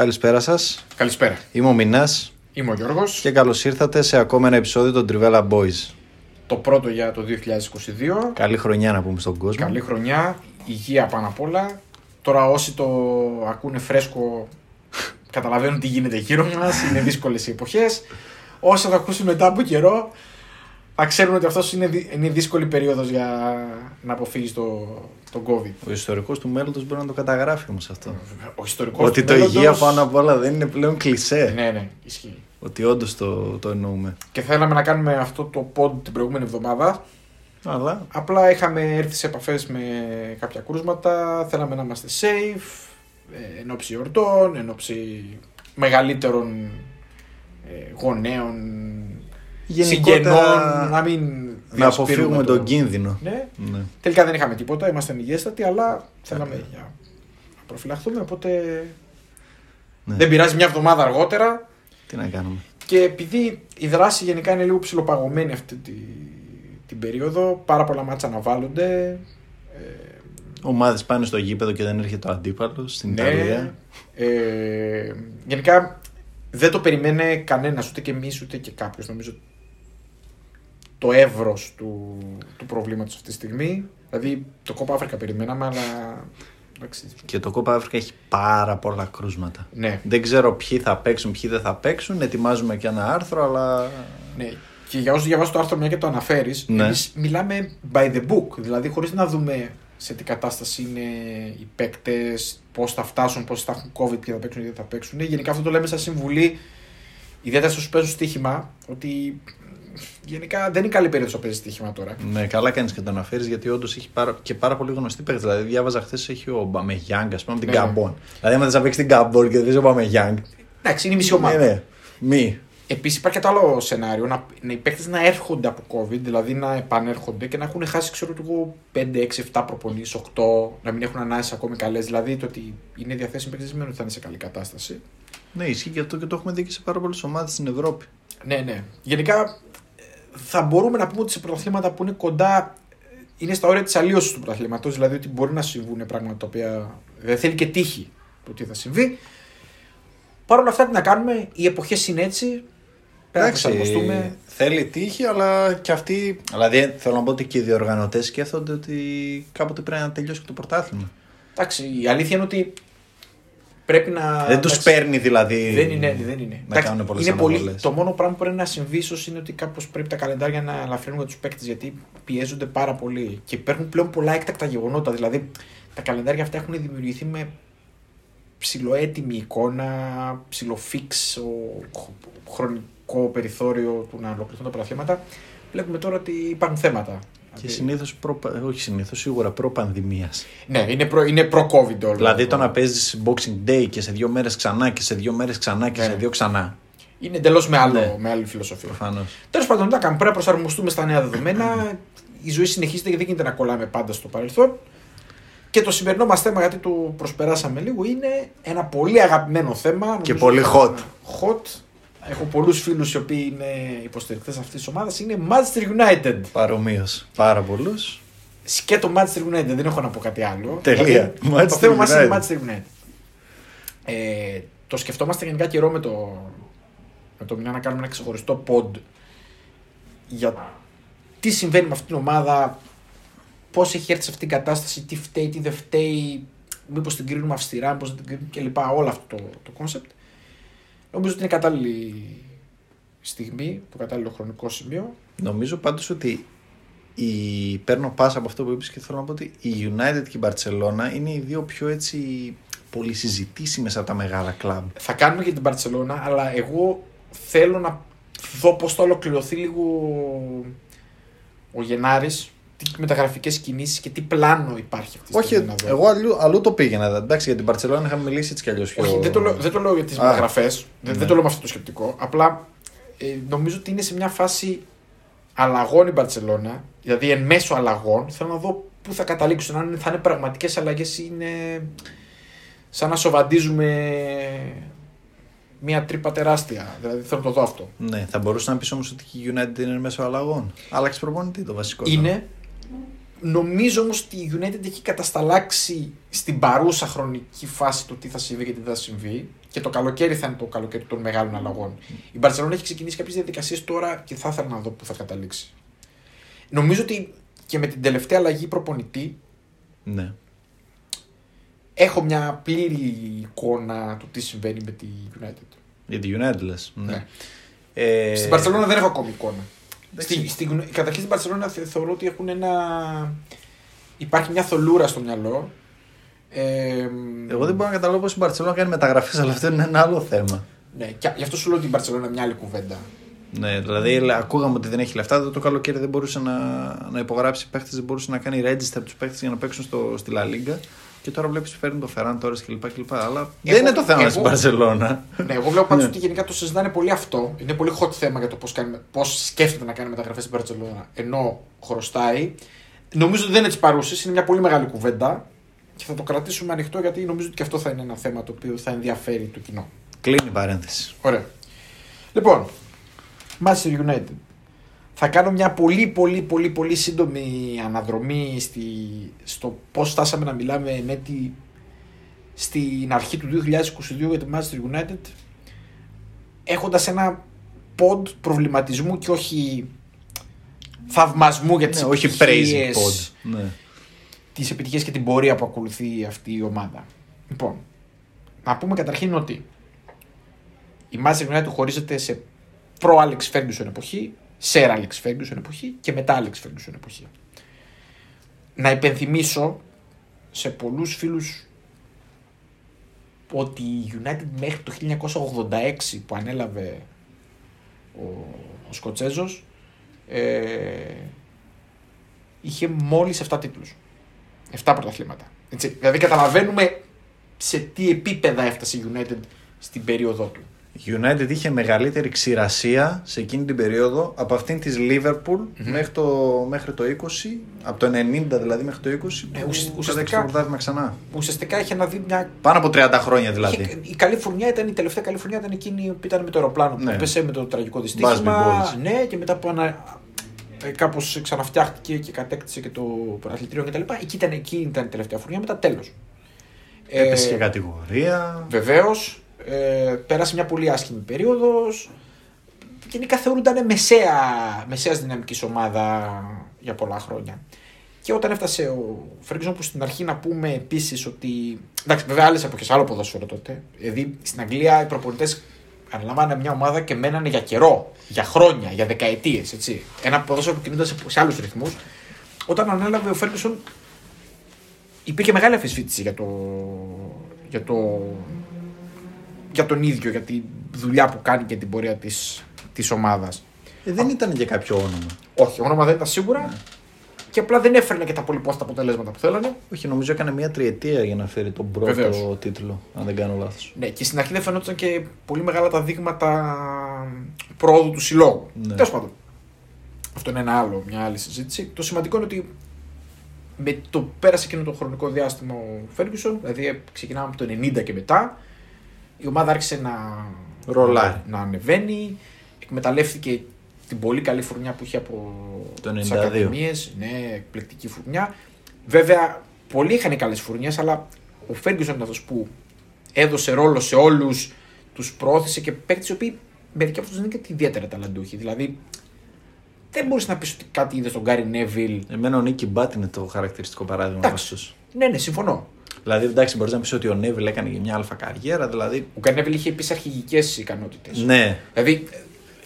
Καλησπέρα σας. Καλησπέρα. Είμαι ο Μινάς Είμαι ο Γιώργος. και καλώς ήρθατε σε ακόμα ένα επεισόδιο των Trivella Boys. Το πρώτο για το 2022. Καλή χρονιά να πούμε στον κόσμο. Καλή χρονιά. Υγεία πάνω απ' όλα. Τώρα όσοι το ακούνε φρέσκο καταλαβαίνουν τι γίνεται γύρω μας. Είναι δύσκολες οι εποχές. Όσοι θα το ακούσουν μετά από καιρό θα ξέρουν ότι αυτός είναι, δυ- είναι δύσκολη περίοδος για να αποφύγεις το, τον COVID. Ο ιστορικός του μέλλοντος μπορεί να το καταγράφει όμως αυτό. Ο ιστορικός Ότι το υγεία πάνω απ' όλα δεν είναι πλέον κλισέ. Ναι, ναι, ισχύει. Ότι όντως το, το εννοούμε. Και θέλαμε να κάνουμε αυτό το pod την προηγούμενη εβδομάδα. Αλλά Απλά είχαμε έρθει σε επαφές με κάποια κρούσματα, θέλαμε να είμαστε safe, ε, εν ώψη εορτών, εν ώψη μεγαλύτερων ε, γονέων, συγγενών, να μην να διασπείρουμε αποφύγουμε το- τον κίνδυνο. Ναι. Ναι. Τελικά δεν είχαμε τίποτα, ήμασταν υγιέστατοι, αλλά θέλαμε για να προφυλαχθούμε, οπότε Ναι. δεν πειράζει μια εβδομάδα αργότερα. Τι να κάνουμε. Και επειδή η δράση γενικά είναι λίγο ψηλοπαγωμένη αυτή τη, την περίοδο, πάρα πολλά μάτσα αναβάλλονται. Ε, Ομάδες πάνε στο γήπεδο και δεν έρχεται ο αντίπαλος στην Ιταλία. ναι, ε, γενικά δεν το περιμένει κανένας, ούτε και εμείς ούτε και κάποιος. Νομίζω το εύρος του, του προβλήματος αυτή τη στιγμή. Δηλαδή το κόπα Αφρικα περιμέναμε, αλλά. εντάξει, Και το Κόπα Αφρικα έχει πάρα πολλά κρούσματα. ναι, Δεν ξέρω ποιοι θα παίξουν, ποιοι δεν θα παίξουν. Ετοιμάζουμε και ένα άρθρο, αλλά. ναι. Και για όσους διαβάσουν το άρθρο, μια και το αναφέρεις, Ναι. εμείς μιλάμε by the book. Δηλαδή, χωρίς να δούμε σε τι κατάσταση είναι οι παίκτες, πώς θα φτάσουν, πώς θα έχουν COVID, ποιοι θα παίξουν, ποιοι δεν θα παίξουν. Γενικά αυτό το λέμε σαν συμβουλή, ιδιαίτερα στου παίζουν στοίχημα, ότι γενικά δεν είναι καλή περίοδο να παίζεις στοίχημα τώρα. Ναι, καλά κάνεις και το αναφέρεις γιατί όντως έχει πάρα, και πάρα πολύ γνωστή παίκτη. Δηλαδή, διάβαζα χθες έχει ο Μπαμεγιάνγκ, ας πούμε, από την Ναι, ναι. Καμπόν. Δηλαδή, άμα δεν θα παίξεις την Καμπόν και δεν ο Μπαμεγιάνγκ. Εντάξει, είναι η μισή ομάδα. Ναι, ναι. Μη. Επίσης υπάρχει και το άλλο σενάριο, να, να οι παίκτες να έρχονται από COVID, δηλαδή να επανέρχονται και να έχουν χάσει, ξέρω εγώ, 5, 6, 7 προπονήσει, 8, να μην έχουν ανάσεις ακόμη καλές. Δηλαδή το ότι είναι διαθέσιμοι παίκτες δεν σημαίνει ότι θα είναι σε καλή κατάσταση. Ναι, ισχύει και αυτό και το έχουμε δει και σε πάρα πολλές ομάδες στην Ευρώπη. Ναι, ναι. Γενικά ε, θα μπορούμε να πούμε ότι σε πρωταθλήματα που είναι κοντά ε, είναι στα όρια της αλλίωσης του πρωταθλήματος, δηλαδή ότι μπορεί να συμβούν πράγματα τα οποία δεν θέλει και τύχη το τι θα συμβεί. Παρ' όλα αυτά, τι να κάνουμε, οι εποχές είναι έτσι. Πρέπει να προσαρμοστούμε. θέλει τύχη, αλλά και αυτοί. Δηλαδή, θέλω να πω ότι και οι διοργανωτές σκέφτονται ότι κάποτε πρέπει να τελειώσει και το πρωτάθλημα. Εντάξει, η αλήθεια είναι ότι πρέπει να. δεν τους εντάξει, παίρνει δηλαδή. Δεν είναι, δεν είναι. Να Εντάξει, κάνουν πολλές είναι πολύ, αναβολές. το μόνο πράγμα που πρέπει να συμβεί ίσως είναι ότι κάπως πρέπει τα καλεντάρια να ελαφρύνουν για τους παίκτες γιατί πιέζονται πάρα πολύ. Και υπάρχουν πλέον πολλά έκτακτα γεγονότα. Δηλαδή τα καλεντάρια αυτά έχουν δημιουργηθεί με ψηλοέτοιμη εικόνα, ψηλοφίξ, ο χ- χρονικό περιθώριο του να ολοκληρωθούν τα πρωταθλήματα. Βλέπουμε τώρα ότι υπάρχουν θέματα. Και Δηλαδή- συνήθως, προ... όχι συνήθως, σίγουρα προ-πανδημίας. Ναι, είναι προ, είναι προ-COVID όλο. Δηλαδή αυτό. το να παίζεις Boxing Day και σε δύο μέρες ξανά και σε δύο μέρες ξανά και Ναι. σε δύο ξανά. Είναι εντελώς με, άλλο, Ναι. με άλλη φιλοσοφία. Προφανώς. Τέλος πάντων, τι να κάνουμε. Πρέπει να προσαρμοστούμε στα νέα δεδομένα. Η ζωή συνεχίζεται γιατί δεν γίνεται να κολλάμε πάντα στο παρελθόν. Και το σημερινό μας θέμα, γιατί το προσπεράσαμε λίγο, είναι ένα πολύ αγαπημένο θέμα. Και νομίζω πολύ ότι hot. είναι Hot. Έχω πολλούς φίλους οι οποίοι είναι υποστηρικτές αυτής της ομάδας. Είναι Manchester United. Παρομοίως. Πάρα πολλούς. Σκέτο Manchester United, δεν έχω να πω κάτι άλλο. Τελεία. Δηλαδή, Manchester το θέμα μας είναι United. Manchester United. Ε, το σκεφτόμαστε γενικά καιρό με το, με το Μινά να κάνουμε ένα ξεχωριστό pod για τι συμβαίνει με αυτήν την ομάδα, πώς έχει έρθει σε αυτήν την κατάσταση, τι φταίει, τι δεν φταίει, μήπως την κρίνουμε αυστηρά, μήπως δεν την κρίνουμε κλπ. Όλο αυτό το, το concept. Νομίζω ότι είναι κατάλληλη στιγμή, το κατάλληλο χρονικό σημείο. Νομίζω πάντως ότι η... παίρνω πάσα από αυτό που είπες και θέλω να πω ότι η United και η Barcelona είναι οι δύο πιο έτσι πολυσυζητήσιμες από τα μεγάλα κλαμπ. Θα κάνουμε και την Παρσελώνα, αλλά εγώ θέλω να δω πώς θα ολοκληρωθεί λίγο ο Γενάρης τι μεταγραφικές κινήσεις και τι πλάνο υπάρχει αυτή τη Όχι, στιγμή. να δω. εγώ αλλού, αλλού το πήγαινα. Εντάξει, για την Παρσελόνα είχαμε μιλήσει έτσι κι αλλιώς. Όχι, δεν το, λέω, δεν το λέω για τις Α, μεταγραφές. Δεν, ναι. δεν το λέω με αυτό το σκεπτικό. Απλά ε, νομίζω ότι είναι σε μια φάση αλλαγών η Μπαρσελόνα. Δηλαδή εν μέσω αλλαγών. Θέλω να δω πού θα καταλήξουν. Αν θα είναι πραγματικές αλλαγές ή είναι σαν να σοβαντίζουμε μια τρύπα τεράστια. Δηλαδή θέλω να το δω αυτό. Ναι, θα μπορούσε να πεις όμως ότι η United είναι μέσω αλλαγών. Άλλαξε προπονητή το βασικό. Είναι. Νομίζω όμως ότι η United έχει κατασταλάξει στην παρούσα χρονική φάση το τι θα συμβεί και τι δεν θα συμβεί. Και το καλοκαίρι θα είναι το καλοκαίρι των μεγάλων αλλαγών. Η Μπαρσελόνα έχει ξεκινήσει κάποιες διαδικασίες τώρα και θα ήθελα να δω πού θα καταλήξει. Νομίζω ότι και με την τελευταία αλλαγή προπονητή Ναι. έχω μια πλήρη εικόνα του τι συμβαίνει με τη United. Για τη United λες. Ναι. Ναι. Ε, Στην Μπαρσελόνα δεν έχω ακόμη εικόνα. Εντάξει. Στη, στην, καταρχήν στην Μπαρσελόνα θε- θεωρώ ότι έχουν ένα. Υπάρχει μια θολούρα στο μυαλό. Ε, Εγώ δεν μπορώ να καταλάβω πώς η Μπαρσελόνα κάνει μεταγραφές, αλλά αυτό είναι ένα άλλο θέμα. Ναι, και γι' αυτό σου λέω ότι η Μπαρσελόνα είναι μια άλλη κουβέντα. Ναι, δηλαδή λέ- ακούγαμε ότι δεν έχει λεφτά. Το καλοκαίρι δεν μπορούσε να, να υπογράψει παίχτε, δεν μπορούσε να κάνει register τους παίχτε για να παίξουν στο, στη La Liga. Και τώρα βλέπεις φέρνει το Φεράν τώρα κλπ. κλπ. Αλλά Εγώ- δεν είναι το θέμα εγώ- στην Μπαρσελόνα. ναι, εγώ βλέπω πάντως Ναι. ότι γενικά το συζητάνε πολύ αυτό. Είναι πολύ hot θέμα για το πώς πώς σκέφτεται να κάνει μεταγραφές στην Μπαρσελόνα ενώ χρωστάει. Νομίζω ότι δεν είναι της παρούσης, είναι μια πολύ μεγάλη κουβέντα και θα το κρατήσουμε ανοιχτό γιατί νομίζω ότι και αυτό θα είναι ένα θέμα το οποίο θα ενδιαφέρει το κοινό. Κλείνει η παρένθεση. Ωραία. Λοιπόν, Manchester United. Θα κάνω μια πολύ πολύ πολύ πολύ σύντομη αναδρομή στη, στο πώς φτάσαμε να μιλάμε με τη, στην αρχή του 2022 για τη Manchester United έχοντας ένα ποντ προβληματισμού και όχι θαυμασμού για τις Ναι, όχι επιτυχίες, praising pod. Ναι. τις επιτυχίες και την πορεία που ακολουθεί αυτή η ομάδα. Λοιπόν, να πούμε καταρχήν ότι η Manchester United χωρίζεται σε προ Alex Ferguson εποχή, σε Alex Ferguson εποχή και μετά Alex Ferguson εποχή. Να υπενθυμίσω σε πολλούς φίλους ότι η United μέχρι το 1986 που ανέλαβε ο, ο Σκοτσέζος ε, είχε μόλις 7 τίτλους. 7 πρωταθλήματα. Έτσι, δηλαδή καταλαβαίνουμε σε τι επίπεδα έφτασε η United στην περίοδό του. Η United είχε μεγαλύτερη ξηρασία σε εκείνη την περίοδο από αυτήν της Liverpool μέχρι, το, μέχρι το 20, από το 90 δηλαδή μέχρι το 20 Ε, που ουσ- κατέκτησε ουσιαστικά- το πρωτάθλημα ξανά. Ουσιαστικά είχε να δει μια. Πάνω από 30 χρόνια δηλαδή. είχε- η καλή φουρνιά ήταν η τελευταία καλή φουρνιά ήταν εκείνη που ήταν με το αεροπλάνο που Ναι. έπεσε με το τραγικό Busby δυστύχημα. balls. Ναι, και μετά που ανα... κάπως ξαναφτιάχτηκε και κατέκτησε και το πρωταθλητήριο κτλ. Εκεί ήταν, εκεί ήταν η τελευταία φουρνιά, μετά τέλος. Έπεσε και κατηγορία. Βεβαίως. Ε, πέρασε μια πολύ άσχημη περίοδος. Γενικά θεωρούνταν μεσαία, μεσαίας δυναμικής ομάδα για πολλά χρόνια. Και όταν έφτασε ο Φέργκισον που στην αρχή να πούμε επίσης ότι. Εντάξει, βέβαια άλλες εποχέ, άλλο ποδόσφαιρο τότε. Δηλαδή στην Αγγλία οι προπονητές αναλαμβάνανε μια ομάδα και μένανε για καιρό, για χρόνια, για δεκαετίες. Ένα ποδόσφαιρο που κινούνταν σε, σε άλλους ρυθμούς. Όταν ανέλαβε ο Φέργκισον υπήρχε μεγάλη αμφισβήτηση για, το, για, το, για τον ίδιο, για τη δουλειά που κάνει και την πορεία της, της ομάδας. Ε, δεν ήταν για κάποιο όνομα. Όχι, όνομα δεν ήταν σίγουρα και απλά δεν έφερνε και τα πολυπόστα αποτελέσματα που θέλανε. Όχι, νομίζω έκανε μια τριετία για να φέρει τον πρώτο Βεβαίως. τίτλο, αν δεν κάνω λάθος. Ναι, και στην αρχή δεν φαινόταν και πολύ μεγάλα τα δείγματα πρόοδου του συλλόγου. Ναι. Τέλος πάντων. Αυτό είναι ένα άλλο, μια άλλη συζήτηση. Το σημαντικό είναι ότι με το πέρασε εκείνο το χρονικό διάστημα ο Φέργκισον, δηλαδή ξεκινάμε από το 90 και μετά, η ομάδα άρχισε να, Ρολάρει. να ανεβαίνει, εκμεταλλεύτηκε την πολύ καλή φουρνιά που είχε από Το τις 92. ακαδημίες, ναι, εκπληκτική φουρνιά. Βέβαια, πολλοί είχαν καλές φουρνιές, αλλά ο Φέργκισον ήταν αυτός που έδωσε ρόλο σε όλους, τους προώθησε και παίκτες οι οποίοι μερικοί από αυτούς δεν είναι και ιδιαίτερα ταλαντούχοι. Δηλαδή, δεν μπορείς να πεις ότι κάτι είδες στον Γκάρι Νέβιλ. Εμένα ο Νίκη Μπάτ είναι το χαρακτηριστικό παράδειγμα. Εντάξει. ωστόσο. Ναι, ναι, συμφωνώ. Δηλαδή, εντάξει, μπορείς να πεις ότι ο Νέβιλ έκανε και μια αλφα καριέρα, δηλαδή. Ο Γκάρι Νέβιλ είχε επίσης αρχηγικές ικανότητες. Ναι. Δηλαδή,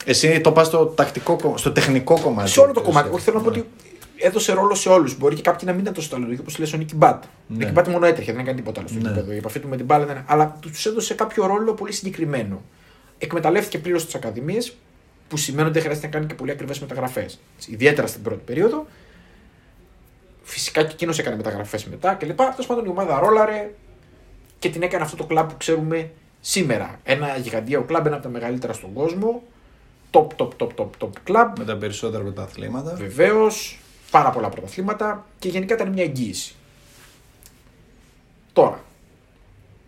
Εσύ το πας στο, τακτικό, κομμα- στο τεχνικό κομμάτι. σε όλο το κομμάτι. Όχι, θέλω να πω Ναι. ότι έδωσε ρόλο σε όλους. Μπορεί και κάποιοι να μην ήταν τόσο ταλαντούχοι όπως λες ο Νίκη Μπάτ. Ο Ναι. Νίκη Μπάτ μόνο έτρεχε, δεν έκανε τίποτα άλλο στο Ναι. γήπεδο. Η επαφή του με την μπάλα ήταν. Αλλά τους έδωσε κάποιο ρόλο πολύ συγκεκριμένο. Εκμεταλλεύτηκε πλήρως τις ακαδημίες που σημαίνει ότι δεν χρειάζεται να κάνει και πολύ ακριβές μεταγραφές. Ιδιαίτερα στην πρώτη περίοδο. Φυσικά και εκείνος έκανε μεταγραφές μετά κλπ. Τέλος πάντων η ομάδα ρόλαρε και την έκανε αυτό το κλαμπ που ξέρουμε σήμερα. Ένα γιγαντιαίο κλαμπ, ένα από τα μεγαλύτερα στον κόσμο. Top, top, top, top, top κλαμπ. Με τα περισσότερα πρωταθλήματα. Βεβαίως, πάρα πολλά πρωταθλήματα και γενικά ήταν μια εγγύηση. Τώρα,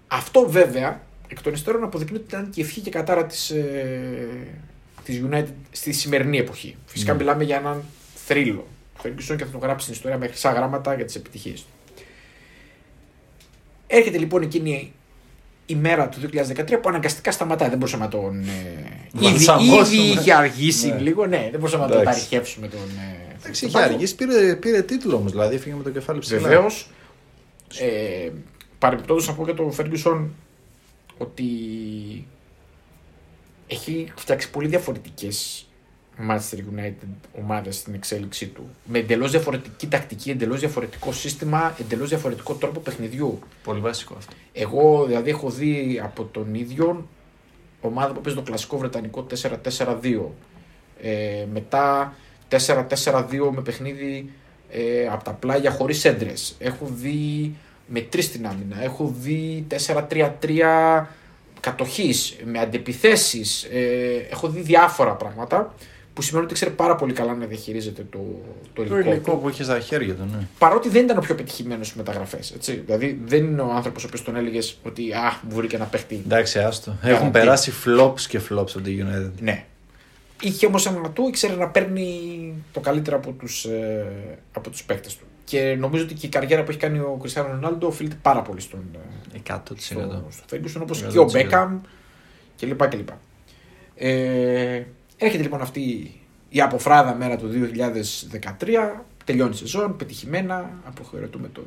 αυτό βέβαια εκ των υστέρων αποδεικνύει ότι ήταν και ευχή και κατάρα της, ε, της United στη σημερινή εποχή. Φυσικά Ναι. μιλάμε για έναν θρύλο. Ο Ferguson και θα το γράψει στην ιστορία με χρυσά γράμματα για τις επιτυχίες του. Έρχεται λοιπόν εκείνη η μέρα του 2013 που αναγκαστικά σταματάει. Δεν μπορούσαμε να τον. Ε, ήδη, Βαλσαμώσουμε. ήδη είχε αργήσει Ναι. λίγο, ναι. Δεν μπορούσαμε να τον Εντάξει. ταριχεύσουμε τον. Ε, Εντάξει, τον είχε Πάκο. αργήσει, πήρε, πήρε τίτλο όμως. Δηλαδή έφυγε με το κεφάλι ψηλά. Βεβαίως. Ε, Παρεμπιπτόντως να πω για τον Ferguson ότι έχει φτιάξει πολύ διαφορετικές Manchester United ομάδες στην εξέλιξή του. Με εντελώς διαφορετική τακτική, εντελώς διαφορετικό σύστημα, εντελώς διαφορετικό τρόπο παιχνιδιού. Πολύ βασικό αυτό. Εγώ δηλαδή έχω δει από τον ίδιο ομάδα που παίζει το κλασικό βρετανικό 4-4-2. Ε, μετά 4-4-2 με παιχνίδι ε, από τα πλάγια χωρίς έντρες. Έχω δει με τρεις στην άμυνα. Έχω δει 4-3-3 κατοχής, με αντεπιθέσεις. Ε, έχω δει διάφορα πράγματα που σημαίνει ότι ξέρει πάρα πολύ καλά να διαχειρίζεται το, το Το υλικό. του υλικό που είχε στα χέρια του, ναι. παρότι δεν ήταν ο πιο πετυχημένος στις μεταγραφές. Δηλαδή δεν είναι ο άνθρωπος ο οποίος τον έλεγες ότι Α, μου βρήκε ένα παίχτη. Εντάξει, άστο. Έχουν Garanti. περάσει flops και flops από τη United. Ναι. Είχε όμως ένα του, ήξερε να παίρνει το καλύτερο από τους ε, από τους παίκτες του. Και νομίζω ότι και η καριέρα που έχει κάνει ο Κριστιανό Ρονάλντο οφείλεται πάρα πολύ στον, ε, 100%. στο, στο Ferguson, όπως 100%. και ο Μπέκαμ κλπ. κλπ. Ε, έρχεται λοιπόν αυτή η αποφράδα μέρα του 2013. Τελειώνει η σεζόν, πετυχημένα. Αποχαιρετούμε τον.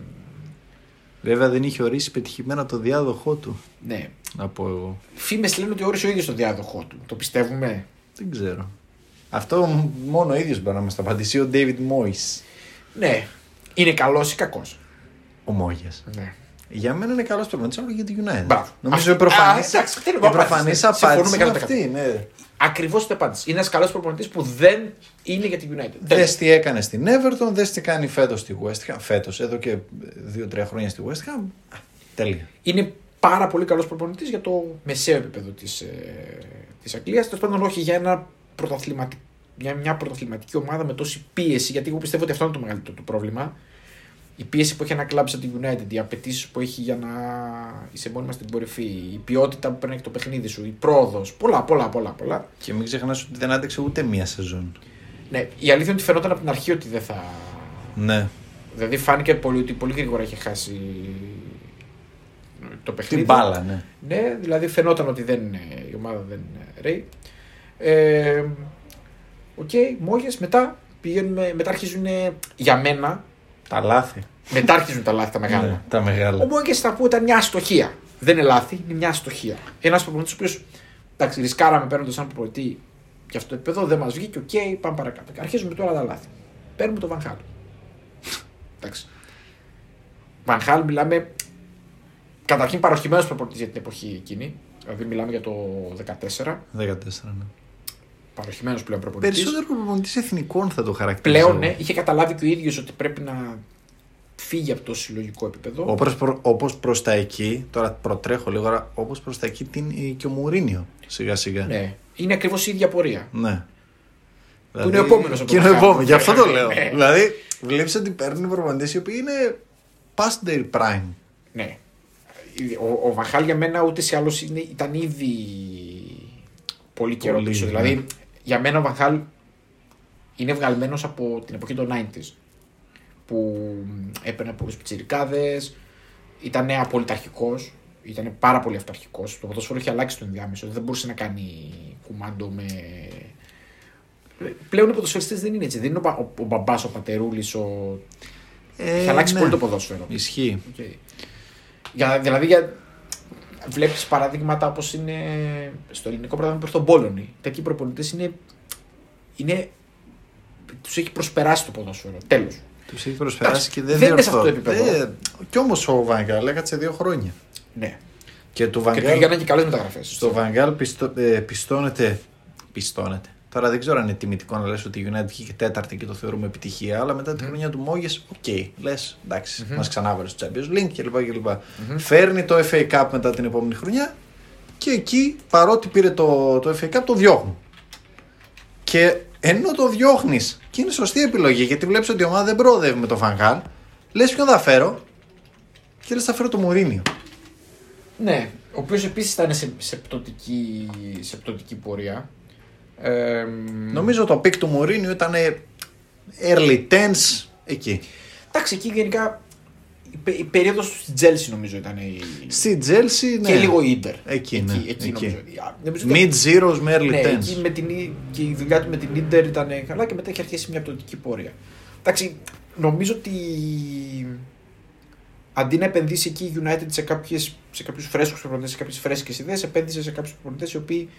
Βέβαια δεν είχε ορίσει πετυχημένα το διάδοχό του. Ναι, Να πω εγώ. Φήμες λένε ότι όρισε ο ίδιος τον διάδοχό του. Το πιστεύουμε; Δεν ξέρω. Αυτό μόνο ο ίδιος μπορεί να μας το απαντήσει. Ο David Moyes. Ναι. Είναι καλός ή κακός; Ο Μόγια. Ναι. Για μένα είναι καλός προπονητής, αλλά για τη United. Μπράβο. Νομίζω Αυτό- η προφανή Α, εντάξει, τι είναι η προφανή απάντηση, ναι. απάντηση είναι Συμφωνούμε αυτή. Ναι. Ακριβώς την απάντηση. Είναι ένας καλός προπονητής που δεν είναι για την United. Δες τι έκανε στην Everton, δες τι κάνει φέτος στη West Ham. Φέτος, εδώ και 2-3 χρόνια στη West Ham. Α, Τέλεια. Είναι πάρα πολύ καλός προπονητής για το μεσαίο επίπεδο της της Αγγλίας. Τέλος πάντων, όχι για ένα πρωταθληματι... μια, μια πρωταθληματική ομάδα με τόση πίεση. Γιατί εγώ πιστεύω ότι αυτό είναι το μεγαλύτερο του πρόβλημα. Η πίεση που έχει ανακλάψει από την United, οι απαιτήσεις που έχει για να είσαι μόνιμα στην κορυφή, η ποιότητα που παίρνει και το παιχνίδι σου, η πρόοδος. Πολλά, πολλά, πολλά, πολλά. Και μην ξεχνάς ότι δεν άντεξε ούτε μία σεζόν. Ναι, η αλήθεια είναι ότι φαινόταν από την αρχή ότι δεν θα. Ναι. Δηλαδή φάνηκε πολύ, ότι πολύ γρήγορα είχε χάσει το παιχνίδι. Την μπάλα, ναι. Ναι, δηλαδή φαινόταν ότι δεν, είναι- η ομάδα δεν ρέει. Ε, Οκ, μόγες, μετά πηγαίνουμε, μετά αρχίζουν για μένα, Τα λάθη. μετά αρχίζουν τα λάθη τα μεγάλα. Ναι, τα μεγάλα. Ο Μόγιες θα πω ήταν μια αστοχία. Δεν είναι λάθη, είναι μια αστοχία. Ένας προπονητής ο οποίος εντάξει, ρισκάραμε παίρνοντας έναν προπονητή για αυτό το επίπεδο, δεν μας βγήκε, οκ, πάμε παρακάτω. Και αρχίζουμε τώρα τα λάθη. Παίρνουμε τον Βαν Χάαλ. εντάξει. Βαν Χάαλ μιλάμε καταρχήν παρωχημένος προπονητής για την εποχή εκείνη. Δηλαδή μιλάμε για το 14. 14, ναι. Παρωχημένος πλέον προπονητής. Περισσότερο προπονητής εθνικών θα το χαρακτηρίζω. Πλέον ναι, είχε καταλάβει και ο ίδιος ότι πρέπει να φύγει από το συλλογικό επίπεδο. Όπως, προ, όπως προς τα εκεί, τώρα προτρέχω λίγο, αλλά όπως προς τα εκεί την, και ο Μουρίνιο σιγά σιγά. Ναι. Είναι ακριβώς η ίδια πορεία. Ναι. Που είναι ο επόμενος από Και το είναι ο Βαχάλ. επόμενος, γι' αυτό το λέω. Ναι. δηλαδή, βλέπεις ότι παίρνουν προπονητές οι οποίοι είναι past their prime. Ναι. Ο, ο Βαχάλ για μένα ούτε ή άλλω ήταν ήδη πολύ καιρό Πολύ, πίσω. ναι. Δηλαδή για μένα ο Βαχάλ είναι βγαλμένος από την εποχή των 90s. Που έπαιρνε πολλούς πιτσιρικάδες, ήταν απολυταρχικός, ήταν πάρα πολύ αυταρχικός. Το ποδόσφαιρο είχε αλλάξει το ενδιάμεσο. Δεν μπορούσε να κάνει κουμάντο με. Πλέον οι ποδοσφαιριστές δεν είναι έτσι. Δεν είναι ο, πα- ο, ο μπαμπάς, ο πατερούλης, ο. Ε, Έχει αλλάξει ναι. πολύ το ποδόσφαιρο. Ισχύει. Οκ. Για, δηλαδή, για, βλέπεις παραδείγματα όπως είναι στο ελληνικό πρωτάθλημα προς τον Μπόλονι. Τέτοιοι προπονητές είναι, είναι τους έχει προσπεράσει το ποδόσφαιρο. Τέλος. Τους έχει προσπεράσει Εντάξει, και δεν δεν είναι σε αυτό το διορθώ- επίπεδο. Ε, Κι όμως ο Βαν Χάαλ έκατσε δύο χρόνια. Ναι. Και του Και του Βαν Χάαλ, έκαναν και καλές μεταγραφές. στο Βαν Χάαλ πιστο, ε, πιστώνεται. Πιστώνεται. Τώρα δεν ξέρω αν είναι τιμητικό να λες ότι η United βγήκε τέταρτη και το θεωρούμε επιτυχία, αλλά μετά τη χρονιά του Μόγιες, OK, okay, λες εντάξει, Μμμ. μας ξανάβαλε στο Champions League κλπ. κλπ. Φέρνει το FA Cup μετά την επόμενη χρονιά και εκεί παρότι πήρε το, το FA Cup το διώχνουν. Και ενώ το διώχνεις και είναι σωστή επιλογή γιατί βλέπεις ότι η ομάδα δεν προοδεύει με το Βαν Χάαλ, λες ποιον θα φέρω και λες θα φέρω το Μουρίνιο. Ναι, ο οποίος επίσης ήταν σε, σε, πτωτική, σε πτωτική πορεία. Ε, Νομίζω το peak του Μουρίνιο ήταν early tens εκεί. Εντάξει, εκεί γενικά η, πε- η περίοδος στην Τσέλσι νομίζω ήταν η. Στη Τσέλσι, ναι. Και λίγο η Ίντερ. Εκεί, ναι, εκεί, εκεί. νομίζω. Α, νομίζω ότι- Mid zeros με early ναι, tens. εκεί με την, Ι- και η δουλειά του με την Ίντερ ήταν καλά και μετά είχε αρχίσει μια πτωτική πορεία. Εντάξει, νομίζω ότι αντί να επενδύσει εκεί η United σε, κάποιες, σε κάποιους φρέσκους προπονητές, σε κάποιες φρέσκες ιδέες, επένδυσε σε κάποιους προπονητές οι οποίοι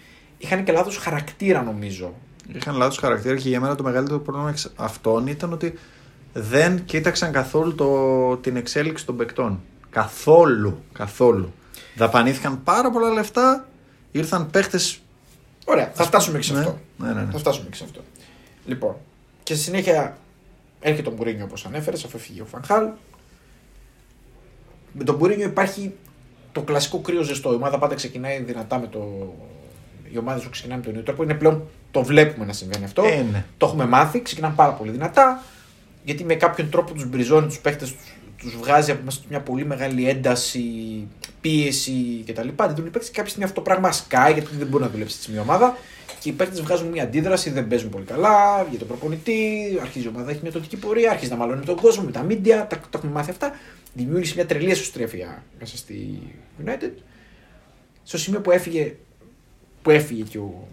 είχαν και λάθος χαρακτήρα νομίζω. Είχαν λάθος χαρακτήρα και για μένα το μεγαλύτερο πρόβλημα εξ αυτών ήταν ότι δεν κοίταξαν καθόλου το, την εξέλιξη των παικτών. Καθόλου. Καθόλου. Δαπανήθηκαν πάρα πολλά λεφτά. Ήρθαν παίχτε. Ωραία, θα φτάσουμε και σε ναι, αυτό. Ναι, ναι, ναι. Θα φτάσουμε και σε αυτό. Λοιπόν, και στη συνέχεια έρχεται το Μουρίνιο όπως ανέφερες, αφού έφυγε ο Φανχάλ. Με τον Μουρίνιο υπάρχει το κλασικό κρύο ζεστό. Η ομάδα πάντα ξεκινάει δυνατά με το. Οι ομάδε που ξεκινάνε με τον ίδιο τρόπο είναι πλέον το βλέπουμε να συμβαίνει αυτό. Ε, ναι. Το έχουμε μάθει, ξεκινάνε πάρα πολύ δυνατά. Γιατί με κάποιον τρόπο τους μπριζώνει τους παίχτες, τους βγάζει από μέσα τους μια πολύ μεγάλη ένταση, πίεση κτλ. Δεν δουλεύει παίχτε και κάποια στιγμή αυτό το πράγμα σκάει γιατί δεν μπορεί να δουλέψει έτσι μια ομάδα. Και οι παίχτες βγάζουν μια αντίδραση, δεν παίζουν πολύ καλά για τον προπονητή. Αρχίζει η ομάδα, έχει μια τοτική πορεία, αρχίζει να μαλώνει με τον κόσμο, με τα media, τα, τα έχουμε μάθει αυτά. Δημιούργησε μια τρελή εσωστρέφεια μέσα στη United. Στο σημείο που έφυγε, που έφυγε και ο,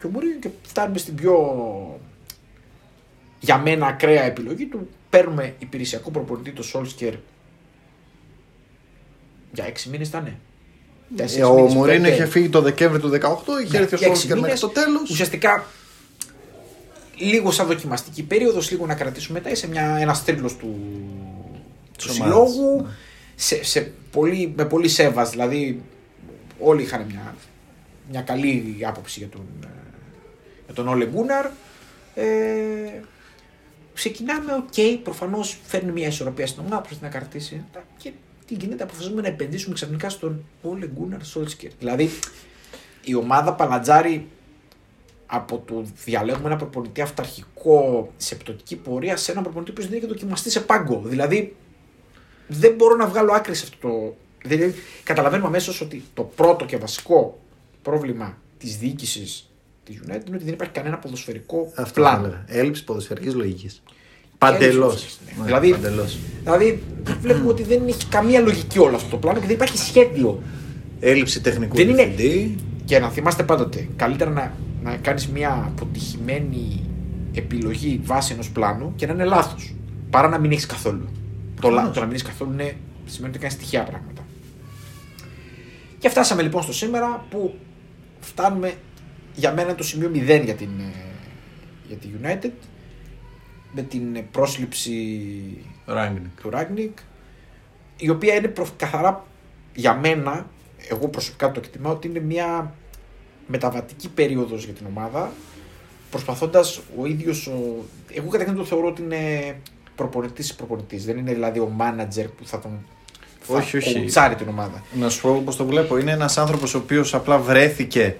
και ο Μουρίνιο και φτάνουμε στην πιο για μένα ακραία επιλογή του. Παίρνουμε υπηρεσιακό προπονητή το Solskjaer για 6 μήνες ήταν. Ε, ο Μουρίνο είχε φύγει το Δεκέμβρη του 2018, είχε έρθει ο για έξι Σόλσκερ μέχρι μήνες. το τέλος. Ουσιαστικά λίγο σαν δοκιμαστική περίοδος, λίγο να κρατήσουμε μετά σε μια, ένας τρίλος του, του Της συλλόγου. ομάδας, ναι. Σε, σε πολύ, με πολύ σέβας. Δηλαδή, όλοι είχαν μια, μια καλή άποψη για τον, ε, για τον Όλε Γκούναρ. Ε, ξεκινάμε, οκ, προφανώς φέρνει μια ισορροπία στην ομάδα, προσπαθεί να κρατήσει. Και τι γίνεται, αποφασίζουμε να επενδύσουμε ξαφνικά στον Όλε Γκούναρ Σόλσκιερ. Δηλαδή, η ομάδα μπαλαντζάρει από το διαλέγουμε ένα προπονητή αυταρχικό σε πτωτική πορεία σε ένα προπονητή που δεν έχει δοκιμαστεί σε πάγκο. Δηλαδή, δεν μπορώ να βγάλω άκρη σε αυτό το. Δηλαδή, καταλαβαίνουμε αμέσως ότι το πρώτο και βασικό πρόβλημα της διοίκησης της United είναι ότι δεν υπάρχει κανένα ποδοσφαιρικό Αυτό θα πλάνο. έλεγα. Έλλειψη ποδοσφαιρικής λογικής. Παντελώς. ποδοσφαιρικής, ναι. Δηλαδή- Δηλαδή, βλέπουμε ότι δεν έχει καμία λογική όλο αυτό το πλάνο και δεν υπάρχει σχέδιο. Έλλειψη τεχνικού Δεν είναι- διευθυντή. Και να θυμάστε πάντοτε, καλύτερα να, να κάνεις μια αποτυχημένη επιλογή βάσει ενός πλάνου και να είναι λάθος. Παρά να μην έχεις καθόλου. Το, λα- Προφανώς. το να μην έχεις καθόλου είναι, σημαίνει ότι κάνεις τυχαία πράγματα. Και φτάσαμε λοιπόν στο σήμερα που φτάνουμε για μένα το σημείο 0 για την, ε, για τη United με την ε, πρόσληψη Ράγκνικ. του Ράγνικ, η οποία είναι προ- καθαρά για μένα, εγώ προσωπικά το εκτιμάω ότι είναι μια μεταβατική περίοδος για την ομάδα, προσπαθώντας ο ίδιος, ο... εγώ καταρχήν το θεωρώ ότι είναι προπονητής προπονητής, δεν είναι δηλαδή ο μάνατζερ που θα τον θα Όχι, όχι. κοουτσάρει την ομάδα. Να σου πω πώ το βλέπω. Είναι ένας άνθρωπος ο οποίος απλά βρέθηκε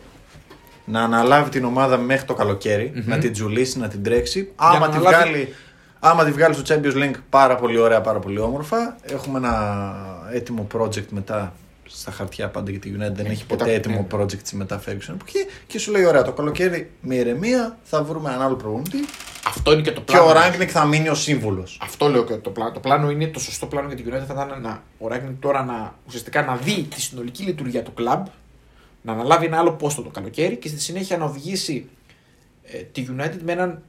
να αναλάβει την ομάδα μέχρι το καλοκαιρι Μμμ. να την τζουλήσει, να την τρέξει. να Άμα τη, αναλάβει- βγάλει, άμα τη βγάλει στο Champions League, πάρα πολύ ωραία, πάρα πολύ όμορφα. Έχουμε ένα έτοιμο project μετά στα χαρτιά πάντα για τη United. Δεν Ναι, έχει και ποτέ τα- έτοιμο ναι. project τη μετά Ferguson εποχή. Και σου λέει: Ωραία, το καλοκαίρι με ηρεμία θα βρούμε έναν άλλο προπονητή. Αυτό είναι και το Και πλάνο. ο Ράγκνικ θα μείνει ως σύμβουλος. Αυτό λέω και το πλάνο. Το πλάνο είναι το σωστό πλάνο για την United. Θα ήταν να, ο Ράγκνικ τώρα να, ουσιαστικά να δει τη συνολική λειτουργία του κλαμπ, να αναλάβει ένα άλλο πόστο το καλοκαίρι και στη συνέχεια να οδηγήσει ε, τη United με έναν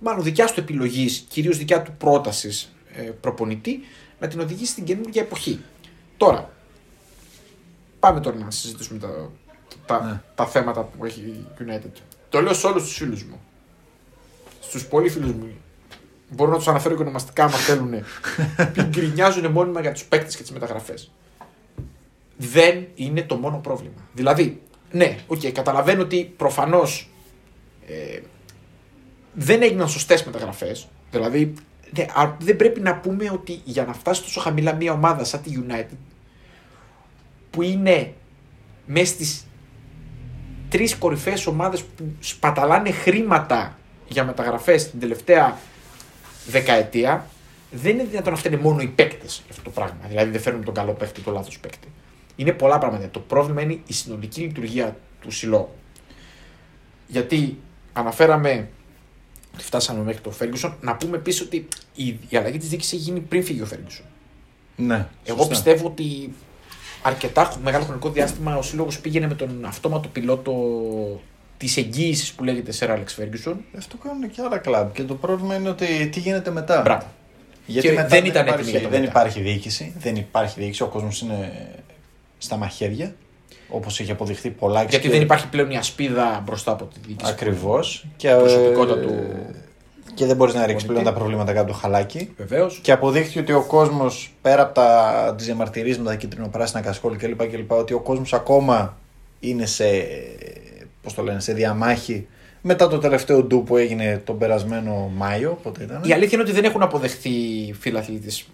μάλλον δικιά του επιλογής, κυρίως δικιά του πρότασης ε, προπονητή, να την οδηγήσει στην καινούργια εποχή. Τώρα, πάμε τώρα να συζητήσουμε τα, τα, Ναι. τα θέματα που έχει η United. Το λέω σε όλους τους φίλους μου. Στους πολύ φίλους μου. Μπορώ να τους αναφέρω και ονομαστικά άμα θέλουν. που γκρινιάζουν μόνιμα για τους παίκτες και τις μεταγραφές. Δεν είναι το μόνο πρόβλημα. Δηλαδή, ναι, οκ, καταλαβαίνω ότι προφανώς Ε, δεν έγιναν σωστές μεταγραφές. Δηλαδή, δεν, α- δεν πρέπει να πούμε ότι για να φτάσει τόσο χαμηλά μια ομάδα σαν τη United, που είναι μέσα στις τρεις κορυφαίες ομάδες που σπαταλάνε χρήματα για μεταγραφές την τελευταία δεκαετία, δεν είναι δυνατόν να φταίνε μόνο οι παίκτες για αυτό το πράγμα. Δηλαδή δεν φέρνουν τον καλό παίκτη ή τον λάθος παίκτη. Είναι πολλά πράγματα. Το πρόβλημα είναι η συνολική λειτουργία του συλλόγου. Γιατί αναφέραμε ότι φτάσαμε μέχρι τον Φέργκουσον, να πούμε επίσης ότι η, η αλλαγή της διοίκησης έχει γίνει πριν φύγει ο Φέργκουσον. Ναι. Εγώ σωστά. πιστεύω ότι αρκετά μεγάλο χρονικό διάστημα ο σύλλογο πήγαινε με τον αυτόματο πιλότο τη εγγύηση που λέγεται Sir Alex Ferguson. Αυτό κάνουν και άλλα κλαμπ. Και το πρόβλημα είναι ότι τι γίνεται μετά; Μπράβο. Γιατί Και μετά δεν ήταν έτοιμοι υπάρχει, για το δεν μετά. υπάρχει διοίκηση. Δεν υπάρχει διοίκηση. Ο κόσμος είναι στα μαχαίρια. Όπως έχει αποδειχθεί πολλά Γιατί δεν υπάρχει πλέον η ασπίδα μπροστά από τη διοίκηση. Ακριβώς. Και, προσωπικότητα ε, του- Και δεν μπορείς να ρίξεις Πολιτή. πλέον τα προβλήματα κάτω από το χαλάκι. Βεβαίως. Και αποδείχθηκε ότι ο κόσμος πέρα από τα, τις διαμαρτυρίες με τα κίτρινο-πράσινα κασκόλ κλπ, κλπ. Ότι ο κόσμος ακόμα είναι σε, πώς το λένε, σε διαμάχη μετά το τελευταίο ντου που έγινε τον περασμένο Μάιο. Πότε ήταν. Η αλήθεια είναι ότι δεν έχουν αποδεχθεί οι φίλαθλοι της,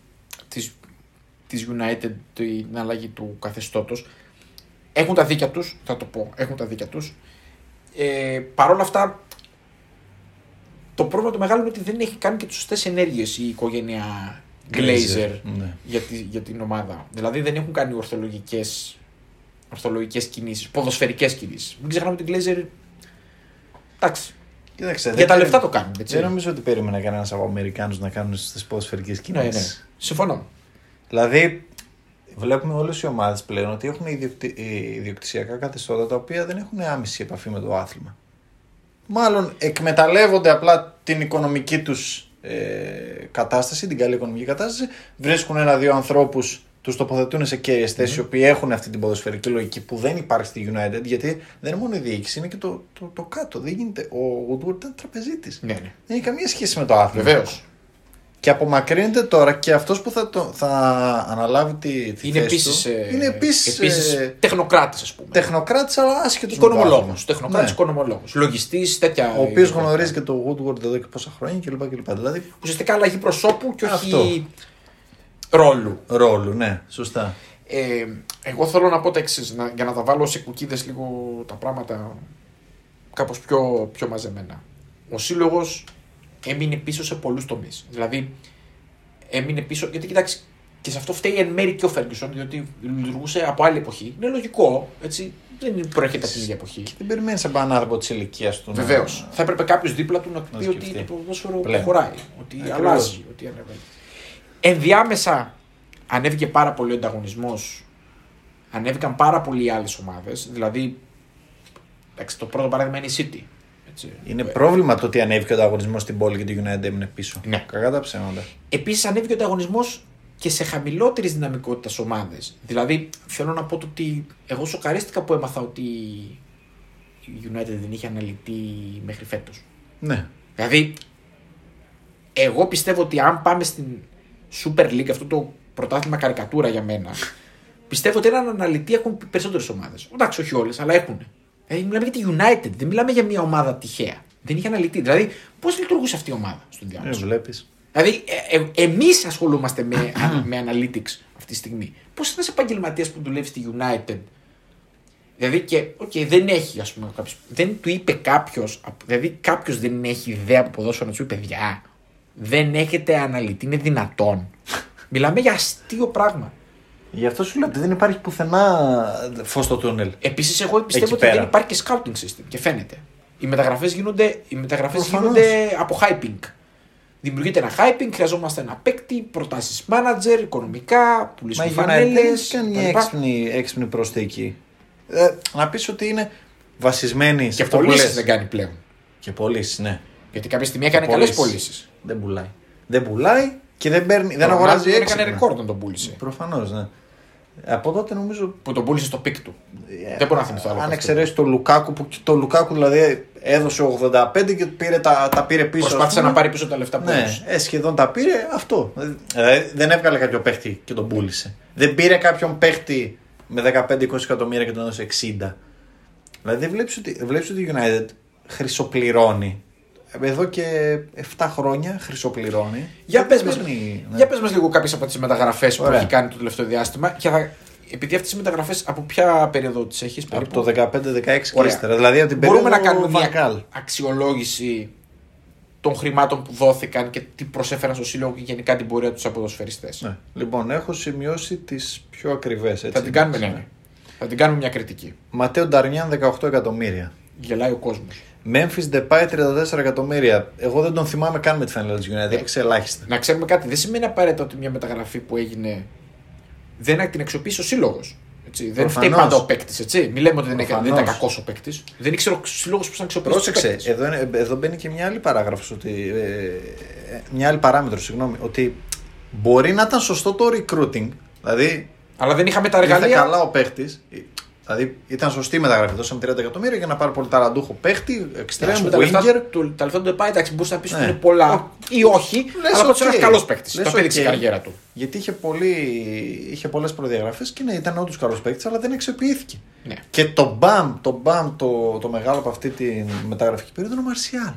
της, της United την αλλαγή του καθεστώτος. Έχουν τα δίκια τους, θα το πω, έχουν τα δίκια τους. Ε, Παρ' όλα αυτά, το πρόβλημα το μεγάλο είναι ότι δεν έχει κάνει και τις σωστές ενέργειες η οικογένεια Glazer Ναι. για, τη, για την ομάδα. Δηλαδή δεν έχουν κάνει ορθολογικές, ορθολογικές κινήσεις, ποδοσφαιρικές κινήσεις. Μην ξεχνάμε ότι η Glazer, εντάξει, Κοίταξε, για δεν τα περι- λεφτά το κάνουν. Έτσι. Δεν νομίζω ότι περίμενε κανένας από Αμερικάνους να κάνουν στις ποδοσφαιρικές ναι, κινήσεις. ναι. Συμφωνώ. Δηλαδή, βλέπουμε όλες οι ομάδες πλέον ότι έχουν ιδιοκτι... ε, ιδιοκτησιακά καθεστώτα τα οποία δεν έχουν άμεση επαφή με το άθλημα. Μάλλον εκμεταλλεύονται απλά την οικονομική τους ε, κατάσταση, την καλή οικονομική κατάσταση, βρίσκουν ένα-δύο ανθρώπους, τους τοποθετούν σε κέρυες θέσεις, οι οποίοι έχουν αυτή την ποδοσφαιρική λογική που δεν υπάρχει στη United, γιατί δεν είναι μόνο η διοίκηση, είναι και το, το, το κάτω. Δεν γίνεται. Ο Woodward ήταν τραπεζίτης. Ναι, ναι. Δεν έχει καμία σχέση με το άθλημα. Βεβαίως. Και απομακρύνεται τώρα και αυτός που θα, το, θα αναλάβει τη, τη Είναι θέση επίσης. του. είναι επίσης επίσης τεχνοκράτης, ας πούμε. τεχνοκράτης, αλλά άσχετος. Οικονομολόγος. Τεχνοκράτης Ναι. οικονομολόγος. Λογιστής, τέτοια. Ο οποίος γνωρίζει και το Woodward εδώ και πόσα χρόνια κλπ. κλπ. Δηλαδή Ουσιαστικά αλλαγή προσώπου και όχι Αυτό. Ρόλου. ρόλου, ναι, σωστά. Ε, εγώ θέλω να πω τα εξής, για να τα βάλω σε κουκίδες λίγο τα πράγματα κάπως πιο, πιο μαζεμένα. Ο σύλλογος έμεινε πίσω σε πολλούς τομείς. Δηλαδή, έμεινε πίσω. Γιατί κοιτάξτε, και σε αυτό φταίει εν μέρη και ο Φέργκισον, διότι λειτουργούσε από άλλη εποχή. Είναι λογικό, έτσι. Δεν προέρχεται από την ίδια εποχή. Δεν περιμένεις από έναν άνθρωπο της ηλικίας του. να- Βεβαίως. Θα έπρεπε κάποιος δίπλα του να του Να πει ότι σκεφτεί. το ποδόσφαιρο Πλέον. προχωράει, ότι Ακριβώς. αλλάζει, ότι ανεβαίνει. Ενδιάμεσα ανέβηκε πάρα πολύ ο ανταγωνισμός. Ανέβηκαν πάρα πολλοί οι άλλες ομάδες. Δηλαδή, εντάξει, το πρώτο παράδειγμα είναι η City. Έτσι. Είναι Ε, πρόβλημα το ότι ανέβηκε ο ανταγωνισμός στην πόλη και το United έμεινε πίσω. Ναι. Κακά τα ψέματα. Επίσης ανέβηκε ο ανταγωνισμός και σε χαμηλότερης δυναμικότητας ομάδες. Δηλαδή, θέλω να πω το ότι εγώ σοκαρίστηκα που έμαθα ότι η United δεν είχε αναλυτή μέχρι φέτος. Ναι. Δηλαδή, εγώ πιστεύω ότι αν πάμε στην Super League, αυτό το πρωτάθλημα καρικατούρα για μένα, πιστεύω ότι έναν αναλυτή έχουν περισσότερες ομάδες. Εντάξει, όχι όλες, αλλά έχουν. Δηλαδή, μιλάμε για τη United, δεν μιλάμε για μια ομάδα τυχαία. Δεν είχε αναλυτή. Δηλαδή, πώς λειτουργούσε αυτή η ομάδα στον Ε, διάλογο. βλέπεις. Δηλαδή, ε, ε, εμείς ασχολούμαστε με, α- με analytics αυτή τη στιγμή. Πώς είναι ένας επαγγελματίας που δουλεύει στη United. Δηλαδή και, οκ, δεν έχει, ας πούμε, κάποιος, δεν του είπε κάποιος, δηλαδή κάποιος δεν έχει ιδέα από ποδόσφαιρο να του είπε, παιδιά, δεν έχετε αναλυτή, είναι δυνατόν. Μιλάμε για αστείο πράγμα. Γι' αυτό σου λέω ότι δεν υπάρχει πουθενά φως στο τούνελ. Επίσης, εγώ πιστεύω Εκεί ότι δεν πέρα. υπάρχει και scouting system και φαίνεται. Οι μεταγραφές γίνονται, οι μεταγραφές Προφανώς. γίνονται από hyping. Δημιουργείται ένα hyping, χρειαζόμαστε ένα παίκτη, προτάσεις manager, οικονομικά, Μα πουλήσουμε η United φανέλες. δεν έχει κάνει μια έξυπνη, έξυπνη προσθήκη. Ε, να πεις ότι είναι βασισμένη σε Και αυτό που πωλήσεις λες. δεν κάνει πλέον. Και πωλήσεις, ναι. Γιατί κάποια στιγμή έκανε καλές πωλήσεις. πωλήσεις. Δεν πουλάει. Δεν πουλάει και δεν, παίρνει, δεν αγοράζει Έκανε έξυπνα. ρεκόρ όταν τον πούλησε. Προφανώς, ναι. Από τότε νομίζω. Που τον πούλησε στο peak του. ε, Δεν μπορώ να θυμηθώ άλλο Αν από αυτό. εξαιρέσει το Λουκάκου που το Λουκάκου δηλαδή έδωσε 85 και πήρε τα, τα πήρε πίσω. ας Προσπάθησε πούμε. να πάρει πίσω τα λεφτά που Ναι, έδωσε. ε, σχεδόν τα πήρε αυτό. Δηλαδή δεν έβγαλε κάποιο παίχτη και τον πούλησε. Δεν πήρε κάποιον παίχτη με 15-20 εκατομμύρια και τον έδωσε 60. Δηλαδή δεν βλέπεις ότι, βλέπεις ότι η United χρυσοπληρώνει. Εδώ και 7 χρόνια χρυσοπληρώνει. Για Και πες δεν μας, παίρνει- ναι. για πες μας λίγο κάποιες από τις μεταγραφές που Ωραία. έχει κάνει το τελευταίο διάστημα και θα, επειδή αυτές οι μεταγραφές από ποια περίοδο τις έχεις Από περίπου; το 15-16 και Ωραία. ύστερα. Δηλαδή από την Μπορούμε να περίοδο κάνουμε Van Gaal. μια αξιολόγηση των χρημάτων που δόθηκαν και τι προσέφεραν στο σύλλογο και γενικά την πορεία τους από ποδοσφαιριστές. Ναι. Λοιπόν, έχω σημειώσει τις πιο ακριβές. Θα την κάνουμε, ναι, ναι. Θα την κάνουμε μια κριτική. Ματέο Νταρνιάν 18 εκατομμύρια. Γελάει ο κόσμος. Memphis Depay 34 εκατομμύρια. Εγώ δεν τον θυμάμαι καν με τη φανέλα της Ναι. United. Έπαιξε ελάχιστα. Να ξέρουμε κάτι, δεν σημαίνει απαραίτητα ότι μια μεταγραφή που έγινε δεν την αξιοποίησε ο σύλλογος. Δεν φταίει Προφανώς. πάντα ο παίκτης, έτσι. Μην λέμε ότι δεν, έκανε- δεν ήταν Προφανώς. κακός ο παίκτης. Δεν ήξερε ο σύλλογος πώς να αξιοποιήσει. τους Πρόσεξε, παίκτες. εδώ, είναι- εδώ μπαίνει και μια άλλη παράγραφος. Ότι, ε, ε, μια άλλη παράμετρο, συγγνώμη. Ότι μπορεί να ήταν σωστό το recruiting. Δηλαδή, Αλλά δεν είχαμε τα ήρθε εργαλεία. καλά ο παίχτη. Δηλαδή, ήταν σωστή η μεταγραφή. Δώσαμε 30 εκατομμύρια για να πάρει πολύ ταλαντούχο παίχτη, Ας εξτρέμ, πούμε, τα λεφτά winger. του- Τα λεφτά του Ντεπάι, εντάξει, μπορούσε να πεις ότι Ναι. είναι πολλά ή όχι, Λες αλλά πάντω οκ. ένας καλός παίκτη. Λες Το απέδειξε η οκ. καριέρα του. Γιατί είχε, πολύ, είχε πολλές προδιαγραφές και ναι, ήταν όντως καλός παίκτης, αλλά δεν αξιοποιήθηκε. Ναι. Και το μπαμ, το μπαμ το, το μεγάλο από αυτή τη μεταγραφική περίοδο είναι ο Μαρσιάλ.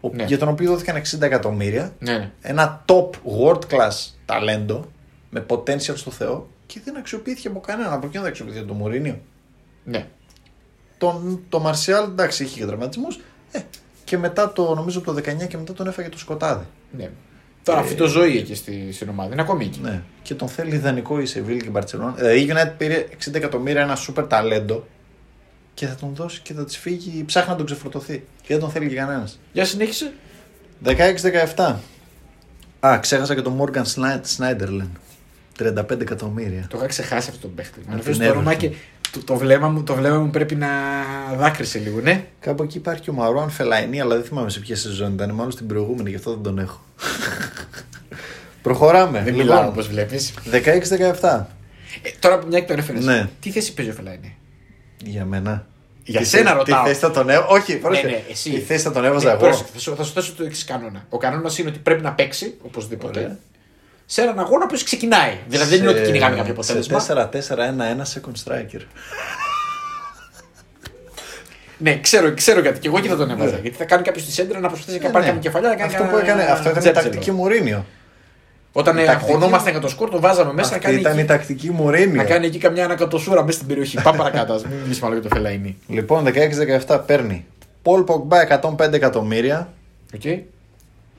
Ο, Ναι. Για τον οποίο δόθηκαν 60 εκατομμύρια. Ναι, ναι. Ένα top world class ταλέντο με potential στο Θεό και δεν αξιοποιήθηκε από κανέναν. Από ποιον δεν αξιοποιήθηκε, τον Μουρίνιο. Ναι. Τον, το Μαρσιάλ εντάξει είχε και τραυματισμούς. Ε, και μετά το, νομίζω από το 19 και μετά τον έφαγε το σκοτάδι. ναι. Τώρα αυτή το ζωή εκεί στη, στην ομάδα είναι ακόμη εκεί. Ε, Ναι. Και τον θέλει ιδανικό η Σεβίλη και η Μπαρσελόνα. Δηλαδή η United πήρε 60 εκατομμύρια ένα σούπερ ταλέντο και θα τον δώσει και θα της φύγει. Ψάχνει να τον ξεφορτωθεί. Και δεν τον θέλει και κανένας. Για συνέχισε. 16-17. Α, ξέχασα και τον Morgan Σνάιντερλεν. 35 εκατομμύρια. Το είχα ξεχάσει αυτό τον παίχτη. Μου Από αναφέρει την το όνομα Everton. και το, το, βλέμμα μου, το βλέμμα μου πρέπει να δάκρυσε λίγο, ναι. Κάπου εκεί υπάρχει και ο Μαρουάν Φελαϊνί, αλλά δεν θυμάμαι σε ποια σεζόν ήταν. Μάλλον στην προηγούμενη, γι' αυτό δεν τον έχω. Προχωράμε. Δεν Λοιπόν, μιλάω όπως βλέπεις. 16-17. Ε, τώρα που μια και το έφερες. Ναι. Τι θέση παίζει ο Φελάινι. Για μένα. Για Τι σένα θε- ρωτάω. Τι θέση θα τον έβαζα. Όχι, πρόσεχε. ναι, εσύ. Τι θέση θα τον έβαζα Ναι, εγώ; πρόσεχε, θα, σου, θα σου θέσω το εξή κανόνα. Ο κανόνας είναι ότι πρέπει να παίξει οπωσδήποτε Ωραία. Σε έναν αγώνα που ξεκινάει. Δηλαδή δεν είναι ότι κυνηγάμε κάποιο αποτέλεσμα. Σε 4-4-1-1 second striker. Ναι, ξέρω, ξέρω γιατί. Και εγώ εκεί θα τον έβαζα. Ναι. Γιατί θα κάνει κάποιος τη σέντρα να προσπαθήσει να Ε, πάρει ναι. κάποια κεφαλιά. να κάνει Αυτό που κανένα έκανε, αυτό ήταν η τζέτζελο. τακτική Μουρίνιο. Όταν η ε, τακτική- αγωνόμασταν για το σκορ, τον βάζαμε μέσα να Αυτή κάνει, ήταν η εκεί, τακτική Μουρίνιο. να κάνει εκεί καμιά ανακατοσούρα μέσα στην περιοχή. Πάμε παρακάτω. ας Μην μιλήσουμε άλλο για το Φελαϊνί. Λοιπόν, 16-17 παίρνει. Πολ Πογμπά 105 εκατομμύρια. Okay.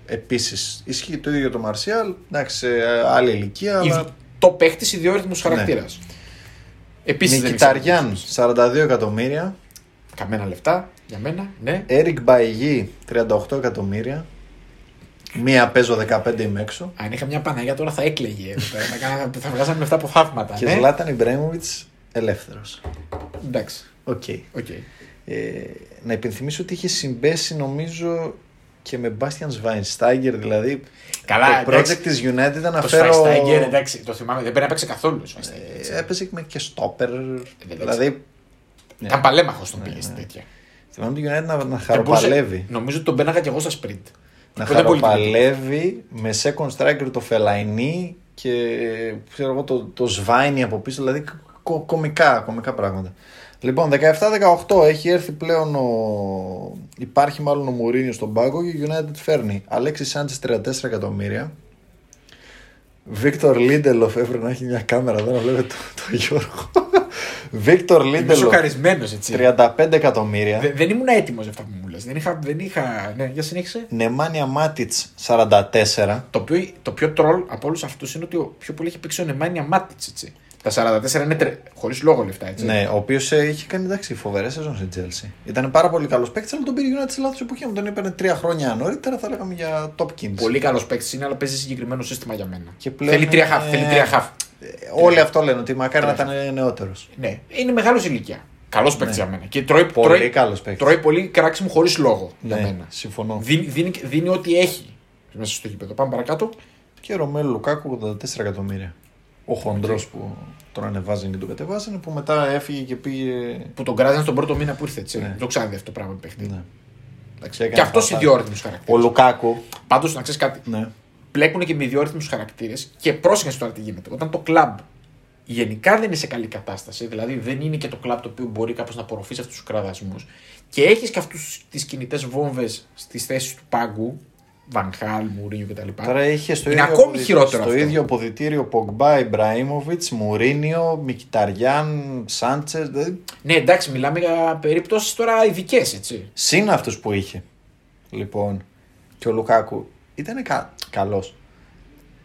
Επίσης, ισχύει το ίδιο για το Μαρσιάλ. Εντάξει, σε άλλη ηλικία. Αλλά... Το παίχτης ιδιόρυθμος χαρακτήρας. Επίσης δεν Νικηταριάν 42 εκατομμύρια. Καμένα λεφτά για μένα, ναι. Έρικ Μπαϊγί 38 εκατομμύρια. Μία παίζω 15 είμαι έξω. Αν είχα μια Παναγία τώρα θα έκλαιγε. εδώ πέρα. θα, κάνα- θα βγάζαμε λεφτά από θαύματα. Και ναι. Ζλάταν Ιμπρέμοβιτ ελεύθερος. Εντάξει. Οκ. Οκ. Ε, να υπενθυμίσω ότι είχε συμπέσει νομίζω και με Μπάστιαν Σβάινστάγκερ. Δηλαδή Καλά, το εντάξει. project της United ήταν να Το φέρω. Schweinsteiger, εντάξει, το θυμάμαι. Δεν πρέπει να παίξει καθόλου ο Schweinsteiger, έτσι. Ε, έπαιζε με και στόπερ. δεν δηλαδή Ε, Ήταν παλέμαχος τον Ναι, πήγε στην ναι. τέτοια. θυμάμαι τη United να, να Και μπορούσε- χαροπαλεύει. Νομίζω ότι τον μπαίναγα και εγώ στα sprint. Να Αυτό δεν είναι πολύ χαροπαλεύει με second striker το Φελαϊνί και ξέρω εγώ το, το Σβάινι από πίσω. Δηλαδή κο, κομικά, κομικά πράγματα. Λοιπόν, 17-18 έχει έρθει πλέον ο... Υπάρχει μάλλον ο Μουρίνιος στον πάγκο και η United φέρνει Αλέξης Σάντζε 34 εκατομμύρια. Βίκτορ Λίντελοφ έπρεπε να έχει μια κάμερα εδώ να βλέπετε το, το Γιώργο. Βίκτορ Είμαι Λίντελοφ σοκαρισμένος έτσι. 35 εκατομμύρια. Δε- Δεν ήμουν έτοιμος για αυτά που μου λες. Δεν είχα. Δεν είχα... Ναι, για συνέχισε. Νεμάνια Μάτιτς 44. Το πιο, το πιο τρολ από όλους αυτούς είναι ότι ο πιο πολύ έχει παίξει ο Νεμάνια Μάτιτς. Τα 44 είναι τρε... χωρίς λόγο λεφτά έτσι. Ναι, ο οποίος είχε κάνει εντάξει, φοβερές σεζόν στην Chelsea. Ήταν πάρα πολύ καλός παίκτης, αλλά τον πήρε η United σε λάθος εποχή. Αν τον έπαιρνε τρία χρόνια νωρίτερα, θα λέγαμε για top kings. Πολύ καλός παίκτης είναι, αλλά παίζει συγκεκριμένο σύστημα για μένα. Και πλέον θέλει τρία είναι- χαφ. Θέλει τρία χαφ. Ε, Όλοι αυτό λένε ότι μακάρι να Τρία. ήταν νεότερος. Ναι, είναι μεγάλος ηλικία. Καλός παίκτης Ναι. για μένα. Και τρώει, Πολύ τρώει, καλός παίκτης. τρώει πολύ κράξιμο χωρίς λόγο για Ναι, μένα. συμφωνώ. Δίνει, δίνει, δίνει ό,τι έχει μέσα στο γήπεδο. Πάμε παρακάτω. Και Ρωμέλο Λουκάκου 84 εκατομμύρια. Ο χοντρός που τον ανεβάζανε και τον κατεβάζανε, που μετά έφυγε και πήγε. Που τον κράζανε στον πρώτο μήνα που ήρθε. Έτσι. Ναι. Δεν το ξαναδεί αυτό το πράγμα παίχτη. Ναι. Εντάξει. έκανε Και αυτό φασάρι. ιδιόρυθμος Ο χαρακτήρα. Λουκάκου. Πάντως να ξέρεις κάτι. Ναι. Μπλέκουν και με ιδιόρυθμους χαρακτήρες και πρόσεχε τώρα τι γίνεται. Όταν το κλαμπ γενικά δεν είναι σε καλή κατάσταση. Δηλαδή δεν είναι και το κλαμπ το οποίο μπορεί κάπως να απορροφήσει αυτούς τους κραδασμούς. Και έχεις και αυτούς τις κινητές βόμβες στις θέσεις του πάγκου. Βανχάλ, Μουρίνιο κτλ. Τώρα είχε στο Είναι ίδιο, ακόμη αποδητήριο- χειρότερο στο αυτό. ίδιο αποδητήριο Πογκμπά, Ιμπραήμοβιτ, Μουρίνιο, Μικηταριάν, Σάντσε. Δηλαδή, Ναι, εντάξει, μιλάμε για περιπτώσεις τώρα ειδικές, έτσι. συν αυτούς που είχε. Λοιπόν, και ο Λουκάκου ήταν κα... καλός.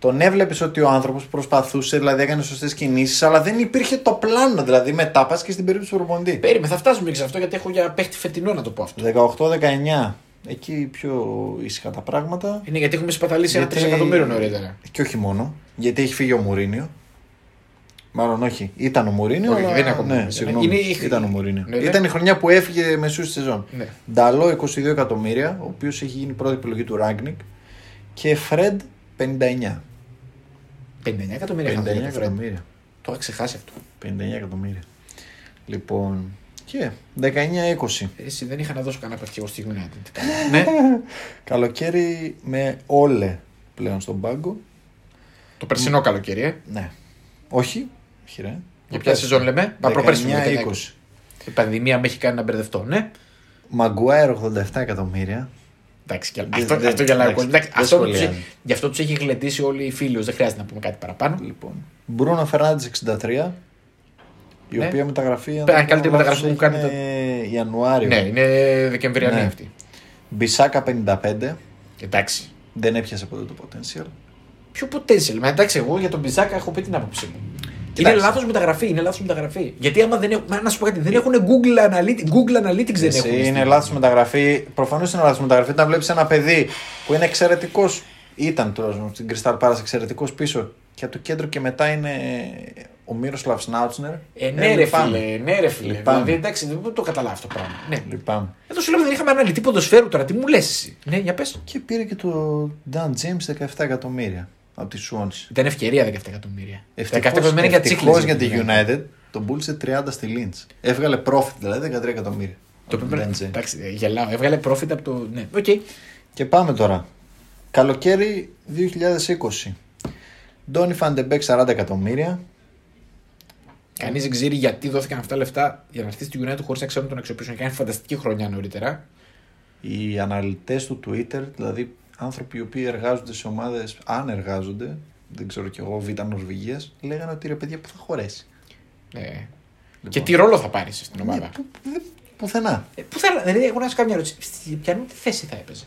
Τον έβλεπες ότι ο άνθρωπος προσπαθούσε, δηλαδή έκανε σωστές κινήσεις, αλλά δεν υπήρχε το πλάνο. Δηλαδή μετά πας και στην περίπτωση του προπονητή. Περίμενε, θα φτάσουμε και σε αυτό γιατί έχω για παίχτη φετινό να το πω αυτό. 18-19. Εκεί πιο ήσυχα τα πράγματα. Είναι γιατί έχουμε σπαταλήσει ένα Γιατί- τρισεκατομμύριο νωρίτερα. Και όχι μόνο. Γιατί έχει φύγει ο Μουρίνιο. Μάλλον όχι. Ήταν ο Μουρίνιο. Όχι, αλλά... δεν είναι ακόμα ο ναι, Μουρίνιο. συγγνώμη. Είναι η- Ήταν ο Μουρίνιο. Ναι, ναι. Ήταν η χρονιά που έφυγε μεσούς στη σεζόν. Ναι. Νταλό 22 εκατομμύρια, ο οποίος έχει γίνει πρώτη επιλογή του Ράγκνικ. Και Φρεντ 59. 59 εκατομμύρια 59 είχαν δώσει το Fred. εκατομμύρια. Το είχα ξεχάσει αυτό. 59 εκατομμύρια. Λοιπόν. Και 19-20. Εσύ δεν είχα να δώσω κανένα παίχτη εγώ στη United. ναι. Καλοκαίρι με όλε πλέον στον πάγκο. Το περσινό καλοκαίρι, ε. Ναι. Όχι. Όχι, ρε. Για ποια σεζόν λέμε; Μα προπέρσι 19-20. Η πανδημία με έχει κάνει να μπερδευτώ, ναι. Μαγκουάιρ 87 εκατομμύρια. Εντάξει, και Δεν- αυτό, δεν- αυτό για να εντάξει, εντάξει, δεν αυτό που τους, σχολιάζει. Γι' αυτό τους έχει γλεντήσει όλοι οι φίλοι, δεν χρειάζεται να πούμε κάτι παραπάνω. Λοιπόν. Μπρούνο Φερνάντες 63. Η Ναι. οποία μεταγραφή. αν Πέρα, δεν καλύτερη κάνω λάθος, μεταγραφή που κάνει έγινε Ιανουάριο. Ναι, είναι Δεκεμβριανή Ναι. αυτή. Μπισάκα 55. Εντάξει. Δεν έπιασε ποτέ το potential. Ποιο potential. Μα εντάξει, εγώ για τον Μπιζάκα έχω πει την άποψή μου. Κοιτάξτε. Είναι λάθος μεταγραφή. Είναι λάθος μεταγραφή. Γιατί άμα δεν έχουν. μα Να σου πω κάτι, δεν έχουν Google Analytics, Google Analytics δεν Εσύ έχουν. είναι λάθος μεταγραφή. Προφανώς είναι λάθος μεταγραφή. Όταν βλέπεις ένα παιδί που είναι εξαιρετικός. Ήταν τουλάχιστον στην Crystal Palace εξαιρετικός πίσω και από το κέντρο και μετά είναι ο Μύροσλαβ Σνάουτσνερ. Ε, ναι, ρε λυπάμαι. φίλε, ναι, ρε φίλε. Λυπάμαι. Δηλαδή, εντάξει, δεν το καταλάβω αυτό το πράγμα. Ναι. Λυπάμαι. Εδώ σου λέμε δεν είχαμε αναλυτή ποδοσφαίρου τώρα. Τι μου λες εσύ. Ναι, για πες. Και πήρε και το Dan James 17 εκατομμύρια από τη Swansea. Ήταν ευκαιρία 17 εκατομμύρια. 17 Ευτυχώς, εκατομμύρια για ευτυχώς τσίχλες για τη United. United τον πούλησε 30 στη Leeds. Έβγαλε profit δηλαδή 13 εκατομμύρια. Το από πρέπει τον να. Dan James. Εντάξει, ε, γελάω. Έβγαλε profit από το. Ναι, οκ. Και πάμε τώρα. Καλοκαίρι 2020. Ντόνι Φαντεμπέκ 40 εκατομμύρια. Κανείς δεν ξέρει γιατί δόθηκαν αυτά τα λεφτά για να έρθει στη United χωρίς να ξέρουν τον αξιοποιήσουν. Κάνει φανταστική χρονιά νωρίτερα. Οι αναλυτές του Twitter, δηλαδή άνθρωποι οι οποίοι εργάζονται σε ομάδες, αν εργάζονται, δεν ξέρω κι εγώ, Β' Νορβηγίας, λέγανε ότι ρε παιδιά που θα χωρέσει. Ναι. Και τι ρόλο θα πάρει στην ομάδα; Ναι, που- που- πουθενά. Ε, Πού θα. Δηλαδή, εγώ να σου κάνω μια ερώτηση. Στη ποιανού τη θέση θα έπαιζε;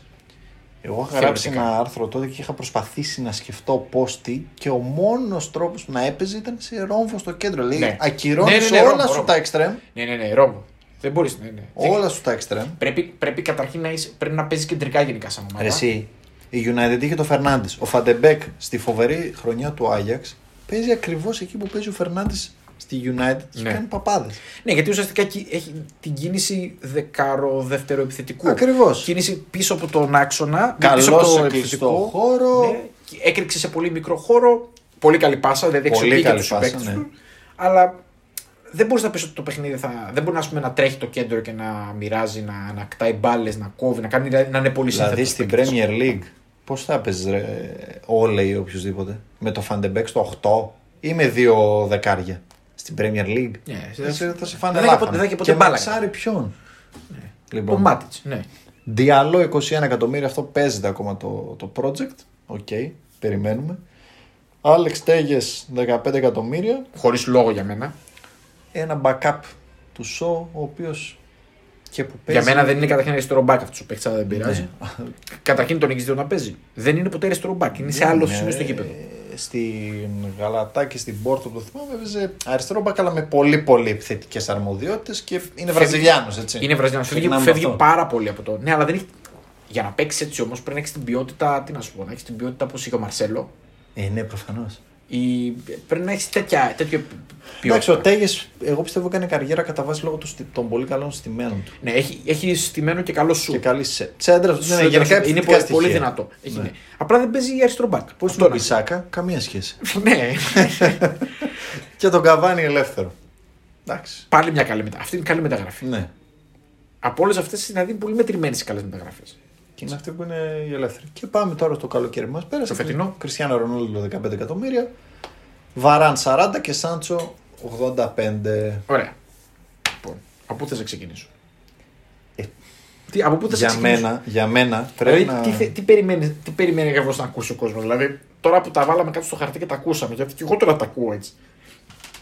Εγώ είχα γράψει Θεωρητικά. ένα άρθρο τότε και είχα προσπαθήσει να σκεφτώ πώς τι και ο μόνος τρόπος που να έπαιζε ήταν σε ρόμβο στο κέντρο. Λέει Ναι. ακυρώνεις Ναι, ναι, ναι, όλα ρόμβο, σου ρόμβο. τα εξτρέμ. Ναι, ναι, ναι, Ρώμο. Δεν μπορείς. Ναι, ναι. Όλα σου τα εξτρέμ. Πρέπει, πρέπει καταρχήν να, είσαι, πρέπει να παίζεις κεντρικά γενικά σαν ομάδα. Ρε εσύ, η United είχε το Φερνάντε. Ο Φαντεμπέκ στη φοβερή χρονιά του Άγιαξ παίζει ακριβώς εκεί που παίζει ο Φερνάντε στη United και Ναι. κάνει παπάδες. Ναι, γιατί ουσιαστικά κι- έχει την κίνηση δεκάρο δεύτερο επιθετικού. Ακριβώς. Κίνηση πίσω από τον άξονα. Καλός πίσω από σε το κλειστό χώρο. Ναι, και έκρηξη σε πολύ μικρό χώρο. Πολύ καλή πάσα, δηλαδή Πολύ εξοπλίζει καλή τους πάσα, συμπαίκτες ναι. τους. Αλλά δεν μπορείς να πεις ότι το παιχνίδι θα. Δεν μπορεί να, ας πούμε, να τρέχει το κέντρο και να μοιράζει, να, να κτάει μπάλες, να κόβει, να, κάνει, να είναι πολύ Δηλαδή σύνθετος στην παίκτης. Premier League, πώς θα παίζεις ρε, Όλε ή οποιοδήποτε. Με το Φαντεμπέκ στο 8 ή με δύο δεκάρια; Στην Premier League. Ναι, θα, σε, θα σε φάνε δεν θα έχει λάχανα. ποτέ- δεν θα έχει ποτέ Και μπάλα. μαξάρει ποιον; Το Λοιπόν, Μάτιτς. Ναι. Ντιαλό 21 εκατομμύρια, αυτό παίζεται ακόμα το, το project. Οκ, περιμένουμε. Άλεξ Τέλες 15 εκατομμύρια. Χωρίς λόγο για μένα. Ένα backup του Σο, ο οποίος και που παίζει. Για μένα δεν είναι καταρχήν αριστερό μπακ αυτός ο παίκτης, αλλά δεν πειράζει. Ναι. Καταρχήν τον έχει δει να παίζει. Δεν είναι ποτέ αριστερό μπακ. Είναι σε Ναι, άλλο ναι, σημείο στο γήπεδο. Ε, Στην Γαλατά και στην Πόρτο που το θυμάμαι έπαιζε αριστερό μπακ αλλά με πολύ πολύ επιθετικέ αρμοδιότητες και είναι Βραζιλιάνος έτσι. Είναι Βραζιλιάνος. Φεύγει, Ξεκινάμε φεύγει με αυτό. πάρα πολύ από το. Ναι, αλλά δεν έχει. Για να παίξει έτσι όμως πρέπει να έχεις την ποιότητα. Τι να σου πω, να έχεις την ποιότητα όπως είχε ο Μαρσέλο. Ε, ναι, προφανώς. Ή... Πρέπει να έχεις τέτοια, τέτοιο Εντάξει, ο ποιότητα. Τέγες, εγώ πιστεύω έκανε καριέρα κατά βάση λόγω του στι- των πολύ καλών στημένων του. Ναι, έχει, έχει στημένο και καλό σου. Και καλή σε. Τσέντρας, Σου είναι γενικά είναι επιθετικά πολύ, στοιχεία. πολύ δυνατό. Έχει, Ναι. ναι. Απλά δεν παίζει αριστερό μπακ. Πώς Αυτό είναι; ο να- Μπισάκα, καμία σχέση. Ναι, και τον Καβάνι ελεύθερο. Εντάξει. πάλι μια καλή μεταγραφή. Αυτή είναι καλή μεταγραφή. Ναι. Από όλες αυτές δηλαδή είναι πολύ μετρημένες οι καλές μεταγραφές. Και είναι αυτή που είναι η ελεύθερη. Και πάμε τώρα στο καλοκαίρι μας. Πέρασε. Το φετινό. Κριστιανό Ρονόλντο 15 εκατομμύρια. Βαράν 40 και Σάντσο 85. Ωραία. Λοιπόν, από πού θες να ξεκινήσω; Ε, τι, από πού θες να Για ξεκινήσω; μένα, για μένα πρέπει Δηλαδή, να... τι, θε- τι περιμένεις, τι περιμένει ακριβώς να ακούσει ο κόσμος; Δηλαδή, τώρα που τα βάλαμε κάτω στο χαρτί και τα ακούσαμε, γιατί και εγώ τώρα τα ακούω έτσι.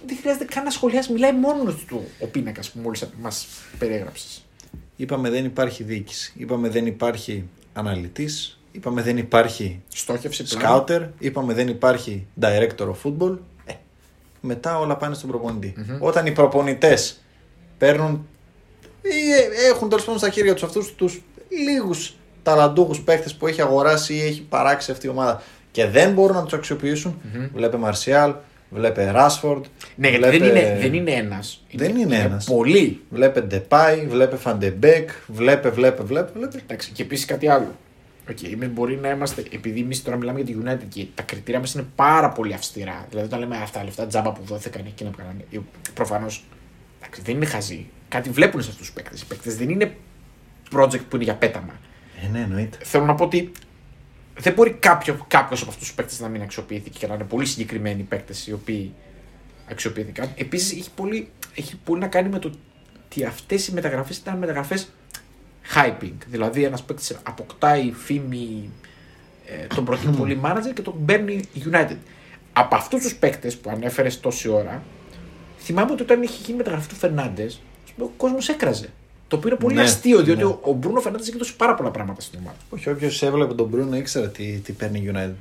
Δεν χρειάζεται καν να σχολιάσει, μιλάει μόνος του ο πίνακας που μόλις μας περιέγραψες. Είπαμε δεν υπάρχει διοίκηση. Είπαμε δεν υπάρχει αναλυτής. Είπαμε δεν υπάρχει Στόχευση πλάνο. σκάουτερ. Είπαμε δεν υπάρχει director of football. Ε, μετά όλα πάνε στον προπονητη Όταν οι προπονητές παίρνουν ή ε, έχουν τέλος πάντων στα χέρια τους αυτούς τους λίγους ταλαντούχους παίχτε που έχει αγοράσει ή έχει παράξει αυτή η ομάδα και δεν μπορούν να τους αξιοποιήσουν Βλέπε Μαρσιάλ, βλέπε Ράσφορντ. Ναι, γιατί δεν είναι, δεν είναι ένας. Δεν είναι ένας. Πολλοί. Βλέπε Ντεπάι, βλέπε Φαντεμπέκ, βλέπε, βλέπε, βλέπε. βλέπε. Εντάξει, και επίσης κάτι άλλο. Okay, εμείς μπορεί να είμαστε, επειδή εμείς τώρα μιλάμε για τη United και τα κριτήρια μας είναι πάρα πολύ αυστηρά. Δηλαδή, όταν λέμε αυτά τα λεφτά τζάμπα που δόθηκαν εκεί να κάνανε. Προφανώς δεν είναι χαζοί. Κάτι βλέπουν σε αυτούς τους παίκτες. Οι παίκτες δεν είναι project που είναι για πέταμα. Ε, ναι, εννοείται. Θέλω να πω ότι δεν μπορεί κάποιο κάποιος από αυτούς τους παίκτες να μην αξιοποιήθηκε και να είναι πολύ συγκεκριμένοι παίκτες οι οποίοι αξιοποιήθηκαν. Επίσης έχει πολύ, έχει πολύ να κάνει με το ότι αυτές οι μεταγραφές ήταν μεταγραφές hyping. Δηλαδή ένας παίκτης αποκτάει φήμη, ε, τον προτείνει πολύ manager και τον παίρνει United. Από αυτούς τους παίκτες που ανέφερες τόση ώρα, θυμάμαι ότι όταν είχε γίνει η μεταγραφή του Φερνάντε, ο κόσμος έκραζε. Το οποίο είναι πολύ Ναι, αστείο, διότι ναι. ο, ο Μπρούνο Φερνάντε έχει δώσει πάρα πολλά πράγματα στην ομάδα. Όχι, όποιος έβλεπε τον Μπρούνο ήξερε τι, τι παίρνει η United.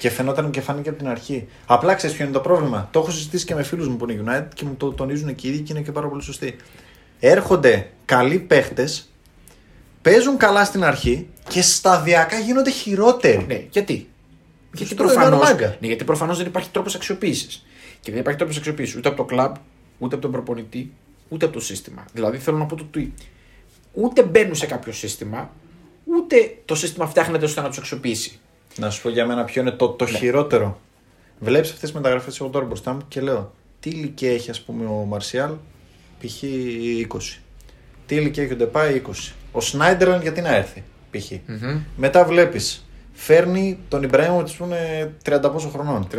Και φαινόταν και φάνηκε από την αρχή. Απλά ξέρεις ποιο είναι το πρόβλημα. Το έχω συζητήσει και με φίλους μου που είναι United και μου το τονίζουν και οι ίδιοι και είναι και πάρα πολύ σωστοί. Έρχονται καλοί παίχτες, παίζουν καλά στην αρχή και σταδιακά γίνονται χειρότεροι. Ναι, γιατί; Γιατί Τους τρώει προφανώ μάγκα. ναι, γιατί προφανώς δεν υπάρχει τρόπος αξιοποίησης. Και δεν υπάρχει τρόπος αξιοποίησης ούτε από το κλαμπ, ούτε από τον προπονητή, ούτε από το σύστημα. Δηλαδή θέλω να πω το ότι ούτε μπαίνουν σε κάποιο σύστημα, ούτε το σύστημα φτιάχνεται ώστε να τους αξιοποιήσει. Να σου πω για μένα ποιο είναι το, το χειρότερο. Βλέπεις αυτές τις μεταγραφές εγώ τώρα μπροστά μου και λέω τι ηλικία έχει, ας πούμε, ο Μαρσιάλ, π.χ. 20. Τι ηλικία έχει ο Ντεπάη, 20. Ο Σνάιντερλαν γιατί να έρθει, π.χ. Μετά βλέπεις, φέρνει τον Ιμπραήμο που είναι 30 πόσο χρονών. 36.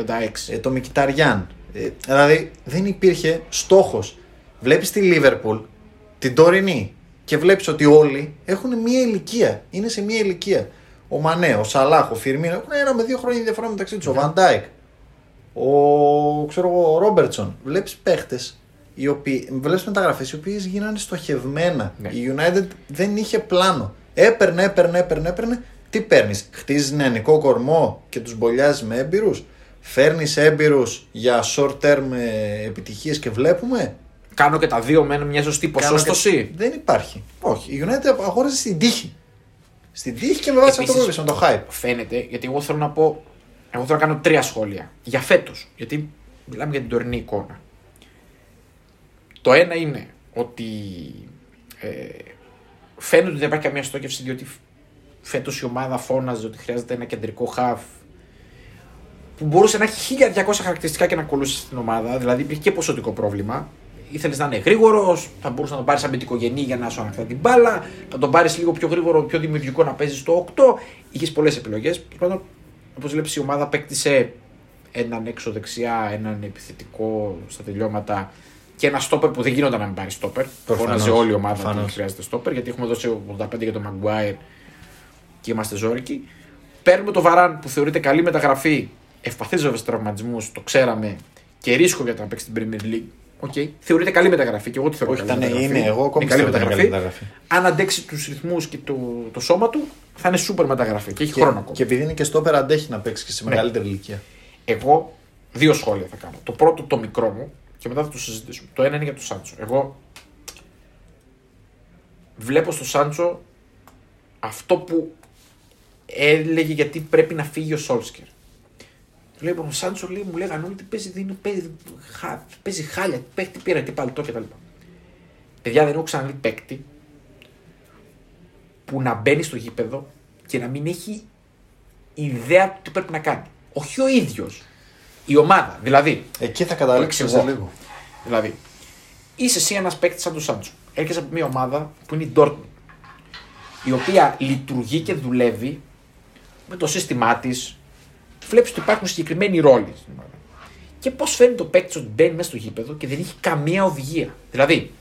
Ε, το Μικηταριάν. Ε, δηλαδή δεν υπήρχε στόχος. Βλέπεις τη Λίβερπουλ, την τωρινή και βλέπεις ότι όλοι έχουν μία ηλικία. Είναι σε μία ηλικία. Ο Μανέ, ο Σαλάχ, ο Φιρμίνο έχουν ένα με δύο χρόνια διαφορά μεταξύ τους. Ο Βαντάικ, ο, ξέρω εγώ, ο Ρόμπερτσον. Βλέπεις παίχτες οι οποίοι. Βλέπεις μεταγραφές οι οποίες γίνανε στοχευμένα. Ναι. Η United δεν είχε πλάνο. Έπαιρνε, έπαιρνε, έπαιρνε, έπαιρνε. Τι παίρνεις, Χτίζεις νεανικό κορμό και τους μπολιάζεις με έμπειρους; Φέρνεις έμπειρους για short term επιτυχίες και βλέπουμε; Κάνω και τα δύο με μια σωστή Κάνω ποσόστοση; και- Δεν υπάρχει. Όχι. Η United αγόρασε στην τύχη. Στην τύχη και με βάση αυτό που Επίσης- είπες, με το hype. Φαίνεται, γιατί εγώ θέλω να πω. Εγώ θέλω να κάνω τρία σχόλια για φέτος. Γιατί μιλάμε για την τωρινή εικόνα. Το ένα είναι ότι ε, φαίνεται ότι δεν υπάρχει καμία στόχευση διότι φέτος η ομάδα φώναζε ότι χρειάζεται ένα κεντρικό χαφ που μπορούσε να έχει 1200 χαρακτηριστικά και να κολούσε στην ομάδα. Δηλαδή υπήρχε και ποσοτικό πρόβλημα. Ήθελες να είναι γρήγορος, θα μπορούσε να τον πάρεις αμυντικογενή για να σου ανακτά την μπάλα, να τον πάρεις λίγο πιο γρήγορο, πιο δημιουργικό να παίζεις στο 8. Είχες πολλές επιλογές. Όπως βλέπεις, η ομάδα απέκτησε έναν έξω δεξιά, έναν επιθετικό στα τελειώματα και ένα στόπερ που δεν γίνονταν να μην πάρει στόπερ. Προφανώς. Φώναζε όλη η ομάδα Προφανώς. ότι χρειάζεται στόπερ γιατί έχουμε δώσει 85 για τον Μαγκουάιρ και είμαστε ζώρικοι. Παίρνουμε το Βαράν που θεωρείται καλή μεταγραφή, ευπαθή βέβαια στους τραυματισμούς, το ξέραμε και ρίσκο για το να παίξει την Premier League. Okay. Θεωρείται καλή μεταγραφή και εγώ τη θεωρώ Όχι, καλή ήταν- μεταγραφή. είναι, εγώ ακόμη Είναι καλή πιστεύω ότι είναι μεταγραφή. καλή μεταγραφή. Αν αντέξει τους ρυθμούς και το, το σώμα του, θα είναι σούπερ μεταγραφή και έχει χρόνο ακόμα. Και επειδή είναι και στο όπερα αντέχει να παίξει και σε Ναι. μεγαλύτερη ηλικία. Εγώ δύο σχόλια θα κάνω. Το πρώτο το μικρό μου και μετά θα το συζητήσουμε. Το ένα είναι για τον Σάντσο. Εγώ βλέπω στο Σάντσο αυτό που έλεγε γιατί πρέπει να φύγει ο Σόλσκερ. Του λέει ο Σάντσο λέει, μου λέγανε όλοι ότι παίζει, δεν είναι, παίζει, χα, παίζει χάλια, παίχτη πήρα, τι παλτό κτλ. Παιδιά δεν έχω ξαναδεί παίκτη που να μπαίνει στο γήπεδο και να μην έχει ιδέα του τι πρέπει να κάνει. Όχι ο ίδιος. Η ομάδα. Δηλαδή, Εκεί θα το καταλήξω σε εξηγώ. λίγο. Δηλαδή, είσαι εσύ ένας παίκτης σαν τον Σάντσο. Έρχεσαι από μια ομάδα που είναι η Dortmund. Η οποία λειτουργεί και δουλεύει με το σύστημά της. Βλέπεις ότι υπάρχουν συγκεκριμένοι ρόλοι στην ομάδα. Και πώς φαίνεται ο παίκτης ότι μπαίνει μέσα στο γήπεδο και δεν έχει καμία οδηγία. Δηλαδή,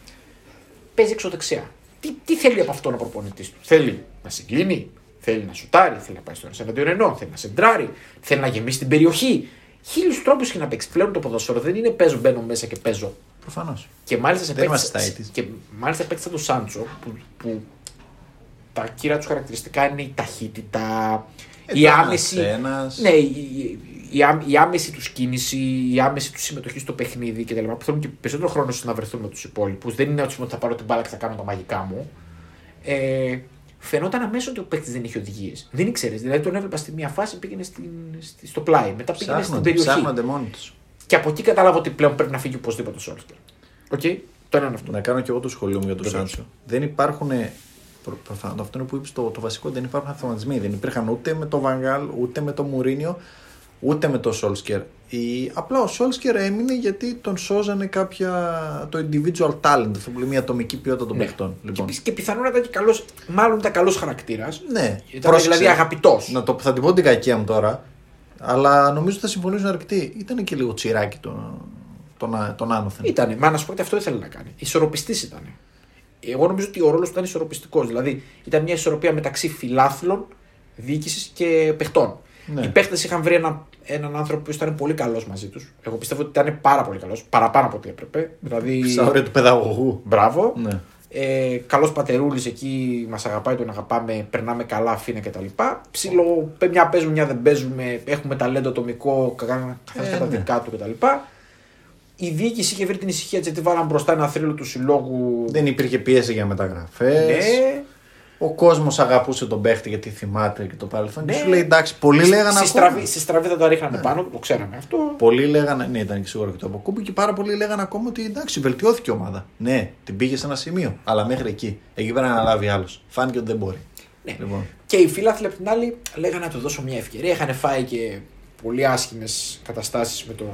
παίζει εξωδεξιά. Τι, τι θέλει από αυτό ο προπονητής του; Θέλει να συγκλίνει, θέλει να σουτάρει, θέλει να πάει στο ένα εναντίον ενό, θέλει να σεντράρει, θέλει να γεμίσει την περιοχή. Χίλιους τρόπους και να παίξει. Πλέον το ποδοσφαίρο δεν είναι παίζω, μπαίνω μέσα και παίζω. Προφανώς. Και μάλιστα σε Δεν παίκτες- είμαστε στα 80s. Και μάλιστα παίξει σαν τον Σάντσο που, που τα κύρια τους χαρακτηριστικά είναι η ταχύτητα, η άμεση. Ένας... Ναι, η, η, η, άμ- η άμεση τους κίνηση, η άμεση τους συμμετοχή στο παιχνίδι κτλ. Που θέλουν και περισσότερο χρόνο ώστε να βρεθούν με τους υπόλοιπους. Δεν είναι ότι θα πάρω την μπάλα και θα κάνω τα μαγικά μου. Ε, φαινόταν αμέσως ότι ο παίκτης δεν είχε οδηγίες. Δεν ήξερες. Δηλαδή τον έβλεπα στη μία φάση πήγαινε στην, στη- στο πλάι, μετά πήγαινε στην Ψάχνονται, περιοχή. ψάχνονται μόνοι τους. Και από εκεί κατάλαβα ότι πλέον πρέπει να φύγει οπωσδήποτε ο Σόλσκερ. Οκ, το ένα είναι αυτό. Να κάνω και εγώ το σχόλιο μου για τον Βεβαίως. Σάντσο. Δεν υπάρχουν. Προ- προφανώς, Αυτό είναι που είπες το, το βασικό. Δεν υπάρχουν αυτοματισμοί. Δεν υπήρχαν ούτε με το Βαγγάλ, ούτε με το Μουρίνιο, ούτε με το Σόλσκερ. Η, απλά ο Σόλσκερ έμεινε γιατί τον σώζανε κάποια. το individual talent, αυτό που λέμε η ατομική ποιότητα των Ναι. παιχτών. Λοιπόν. Και, και πιθανόν να ήταν και καλός, μάλλον ήταν καλός χαρακτήρας. Ναι, Ήταν πρόσεξε. δηλαδή αγαπητός. Να το, θα την πω την κακία μου τώρα, αλλά νομίζω ότι θα συμφωνήσουν αρκετοί. Ήταν και λίγο τσιράκι τον, τον, α- τον άνωθεν. Ήτανε, μα να σου πω ότι αυτό ήθελε να κάνει. Ισορροπιστής ήταν. Εγώ νομίζω ότι ο ρόλος του ήταν ισορροπιστικός. Δηλαδή ήταν μια ισορροπία μεταξύ φιλάθλων, διοίκησης και παιχτών. Ναι. Οι παίχτες είχαν βρει ένα, έναν άνθρωπο που ήταν πολύ καλός μαζί τους. Εγώ πιστεύω ότι ήταν πάρα πολύ καλός. Παραπάνω από ό,τι έπρεπε. Δηλαδή. Στα όρια του παιδαγωγού. Μπράβο. Ναι. Ε, Καλός πατερούλης εκεί, μας αγαπάει, τον αγαπάμε, περνάμε καλά, αφήνε κτλ. Ψήλο, παι- μια παίζουμε, μια δεν παίζουμε, έχουμε ταλέντο ατομικό, καθένα Ε, τα ναι. δικά του κτλ. Η διοίκηση είχε βρει την ησυχία της γιατί βάλαν μπροστά ένα θρύλο του συλλόγου. Δεν υπήρχε πίεση για μεταγραφές. Ναι, Ο κόσμος αγαπούσε τον παίχτη γιατί θυμάται και το παρελθόν. Ναι. Και σου λέει εντάξει, πολλοί λέγανε στη, ακόμα. στραβή, στη στραβή θα τα ρίχνανε πάνω, το ξέραμε αυτό. Πολλοί λέγανε, ναι, ήταν και σίγουρο και το αποκούμπι και πάρα πολλοί λέγανε ακόμα ότι εντάξει, βελτιώθηκε η ομάδα. Ναι, την πήγε σε ένα σημείο, αλλά μέχρι εκεί. Εκεί πέρα να λάβει άλλος. Φάνηκε ότι δεν μπορεί. Ναι. Λοιπόν, Και οι φίλαθλοι απ' την άλλη λέγανε να του δώσω μια ευκαιρία. Είχαν φάει και πολύ άσχημες καταστάσεις με το,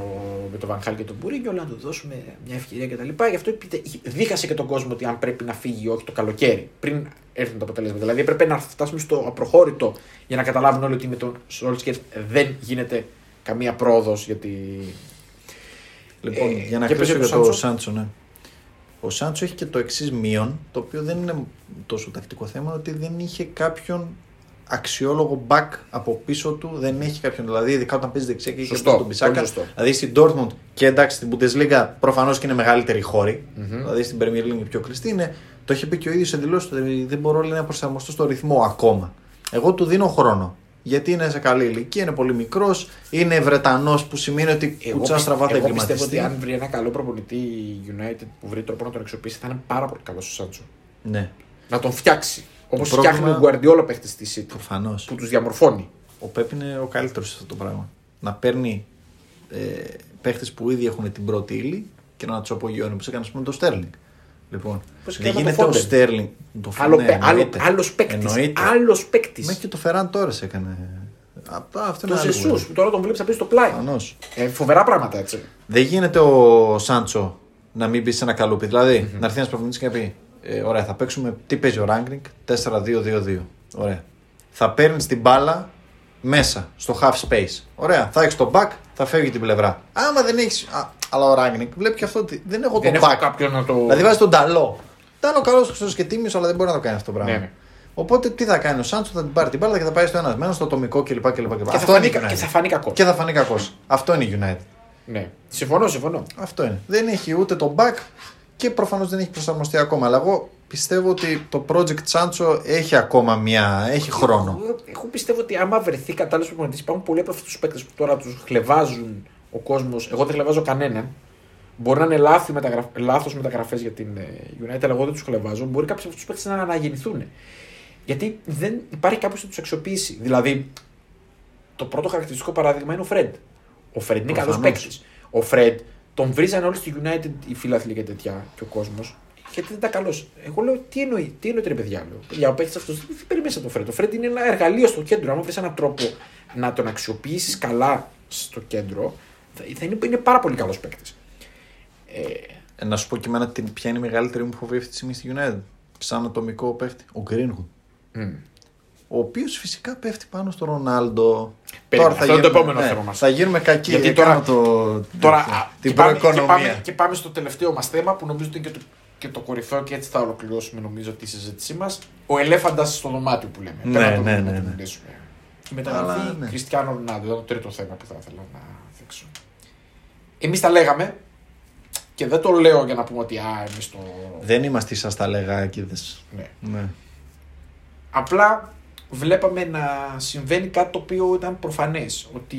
με το Βανχάλ και τον Μπουρίνιο. Λέω να του δώσουμε μια ευκαιρία κτλ. Γι' αυτό είπε- δίκασε και τον κόσμο ότι αν πρέπει να φύγει ή όχι το καλοκαίρι, πριν έρθουν τα αποτελέσματα. Δηλαδή έπρεπε να φτάσουμε στο απροχώρητο για να καταλάβουν όλοι ότι με τον Σόλτσκερ δεν γίνεται καμία πρόοδος γιατί. λοιπόν Ε, για να και κλείσω πες για για το τον Σάντσο, ναι. Ο Σάντσο έχει και το εξής μείον, το οποίο δεν είναι τόσο τακτικό θέμα, ότι δεν είχε κάποιον αξιόλογο back από πίσω του, δεν έχει κάποιον. Δηλαδή, ειδικά όταν παίζεις δεξιά και έχει Σωστό, τον Πισάκα. πολύ σωστό. Δηλαδή στην Dortmund και εντάξει στην Bundesliga προφανώς και είναι μεγαλύτερη χώρη. Δηλαδή στην Premier League είναι πιο κλειστή. Είναι, το έχει πει και ο ίδιος σε δηλώσεις ότι δεν μπορώ λέει, να προσαρμοστώ στο ρυθμό ακόμα. Εγώ του δίνω χρόνο. Γιατί είναι σε καλή ηλικία, είναι πολύ μικρός, είναι Βρετανός που σημαίνει ότι Εγώ, κουτσά πι- στραβά θα εγώ πιστεύω ότι εγκληματιστεί. αν βρει ένα καλό προπονητή η United που βρει τρόπο να τον αξιοποιήσει, θα είναι πάρα πολύ καλός ο Σάντσο. Ναι, Να τον φτιάξει. Όπως Το πρόβλημα- φτιάχνει ο Γκουαρδιόλα παίχτης της City. προφανώς. Που τους διαμορφώνει. Ο Πέπ είναι ο καλύτερος σε αυτό το πράγμα. Να παίρνει ε, παίχτες που ήδη έχουν την πρώτη ύλη και να τους απογειώνει. Όπως έκανε ας πούμε, το Στέρλινγκ. Λοιπόν, Πώς δεν έκανε το γίνεται ο Foden. Στέρλινγκ. Το Άλλο, ναι, παι- άλλο, εννοείται. άλλος παίκτης. Εννοείται. Άλλος παίκτης. Μέχρι και το Φεράν τώρα έκανε. Α, αυτό Το είναι άλλο Ζεσού κουβέντα. που τώρα τον βλέπεις να πει στο πλάι. Προφανώς. Ε, φοβερά πράγματα έτσι. Δεν γίνεται ο Σάντσο να μην μπει σε ένα καλούπι. Δηλαδή, να έρθει ένας προπονητής και να πει: ε, Ωραία, θα παίξουμε. Τι παίζει ο Ράγκρινγκ, 4-2-2-2. Ωραία. Θα παίρνεις την μπάλα μέσα, στο half space. Ωραία. Θα έχεις το back, θα φεύγει την πλευρά. Άμα δεν έχει. Αλλά ο Ράγκρινγκ βλέπει και αυτό ότι δεν έχω Δεν το έχω back. κάποιον να το. Δηλαδή βάζει τον Ταλό. Ταλό καλός και τίμιος, αλλά δεν μπορεί να το κάνει αυτό το πράγμα. Ναι, ναι. Οπότε τι θα κάνει ο Σάντσο, θα την πάρει την μπάλα και θα πάει στο ένας μένο, στο ατομικό κλπ. κλπ. Και θα, Αυτό φανεί, είναι η κα- και United. θα φανεί κακός. Και θα φανεί κακός. Αυτό είναι η United. Ναι. Συμφωνώ, συμφωνώ. Αυτό είναι. Δεν έχει ούτε το back και προφανώς δεν έχει προσαρμοστεί ακόμα. Αλλά εγώ πιστεύω ότι το project Sancho έχει ακόμα μια. έχει χρόνο. Εγώ, εγώ πιστεύω ότι άμα βρεθεί κατάλληλος προπονητής, υπάρχουν πολλοί από αυτούς τους παίκτες που τώρα τους χλεβάζουν ο κόσμος. Εγώ δεν χλεβάζω κανέναν. Μπορεί να είναι λάθη μεταγραφ... λάθος μεταγραφές για την ε, United, αλλά εγώ δεν τους χλεβάζω. Μπορεί κάποιοι από αυτούς τους παίκτες να αναγεννηθούν. Γιατί δεν υπάρχει κάποιος να τους αξιοποιήσει. Δηλαδή, το πρώτο χαρακτηριστικό παράδειγμα είναι ο Φρεντ. Ο Φρεντ είναι καλός Προφανώς. παίκτης. Ο Φρεντ τον βρίζανε όλοι στη United οι φίλαθλοι και τέτοια και ο κόσμος. Γιατί δεν ήταν καλός. Εγώ λέω τι εννοεί, τι εννοείται ρε παιδιά. Λέω. Για ο παίκτη αυτός δεν περιμένεις από τον Φρεντ. Ο Φρεντ είναι ένα εργαλείο στο κέντρο. Αν βρεις έναν τρόπο να τον αξιοποιήσεις καλά στο κέντρο, θα, θα είναι, είναι πάρα πολύ καλός παίκτης. Ε, Ε, να σου πω και εμένα την- ποια είναι η μεγαλύτερη μου φοβία αυτή τη στιγμή στη United. Σαν ατομικό παίχτη. Ο Greenwood. μ. Ο οποίος φυσικά πέφτει πάνω στο Ρονάλντο. Περίμενε, αυτό είναι το επόμενο θέμα μας. Θα γίνουμε κακοί. Γιατί Έκανα τώρα- το, Τώρα, το- α, την και πάμε, και, προοικονομία. πάμε, και πάμε στο τελευταίο μας θέμα που νομίζω ότι είναι και το, και το κορυφαίο και έτσι θα ολοκληρώσουμε νομίζω τη συζήτησή μας. Ο ελέφαντας στο δωμάτιο που λέμε. Ναι, Πέρα από το ναι, να ναι, το ναι. μιλήσουμε. Η μεταγραφή Αλλά, ναι. Κριστιανό Ρονάλντο. Ήταν το τρίτο θέμα που θα ήθελα να δείξω. Εμείς τα λέγαμε και δεν το λέω για να πούμε ότι α, εμείς το. Δεν είμαστε σα τα λεγάκιδες. Ναι. Ναι. Απλά βλέπαμε να συμβαίνει κάτι το οποίο ήταν προφανές. Ότι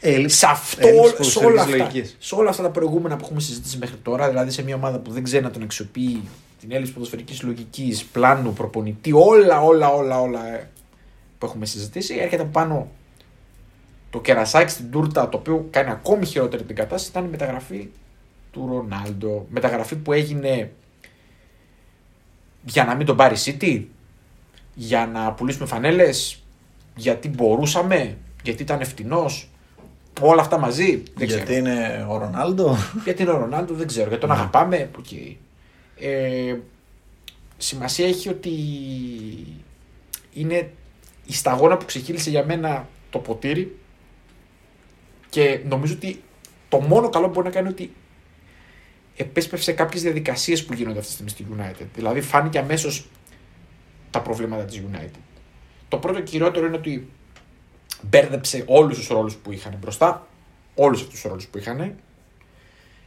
Έλλειψη, σε, αυτό, έλλειψη σε, όλα ποδοσφαιρικής αυτά, λογικής. σε όλα αυτά τα προηγούμενα που έχουμε συζητήσει μέχρι τώρα, δηλαδή σε μια ομάδα που δεν ξέρει να τον αξιοποιεί, την έλλειψη ποδοσφαιρικής λογικής, πλάνου, προπονητή, όλα, όλα, όλα, όλα ε, που έχουμε συζητήσει, έρχεται από πάνω το κερασάκι στην τούρτα, το οποίο κάνει ακόμη χειρότερη την κατάσταση, ήταν η μεταγραφή του Ρονάλντο. Μεταγραφή που έγινε για να μην τον πάρει η City, για να πουλήσουμε φανέλες, γιατί μπορούσαμε, γιατί ήταν φτηνός, όλα αυτά μαζί. Δεν Γιατί ξέρω. είναι ο Ρονάλντο. Γιατί είναι ο Ρονάλντο, δεν ξέρω. Γιατί τον αγαπάμε. οκ. Ε, σημασία έχει ότι είναι η σταγόνα που ξεκύλησε για μένα το ποτήρι και νομίζω ότι το μόνο καλό που μπορεί να κάνει είναι ότι επέσπευσε κάποιες διαδικασίες που γίνονται αυτή τη στιγμή στη United. Δηλαδή φάνηκε αμέσως τα προβλήματα της United. Το πρώτο και κυριότερο είναι ότι μπέρδεψε όλους τους ρόλους που είχαν μπροστά. Όλους αυτούς τους ρόλους που είχαν.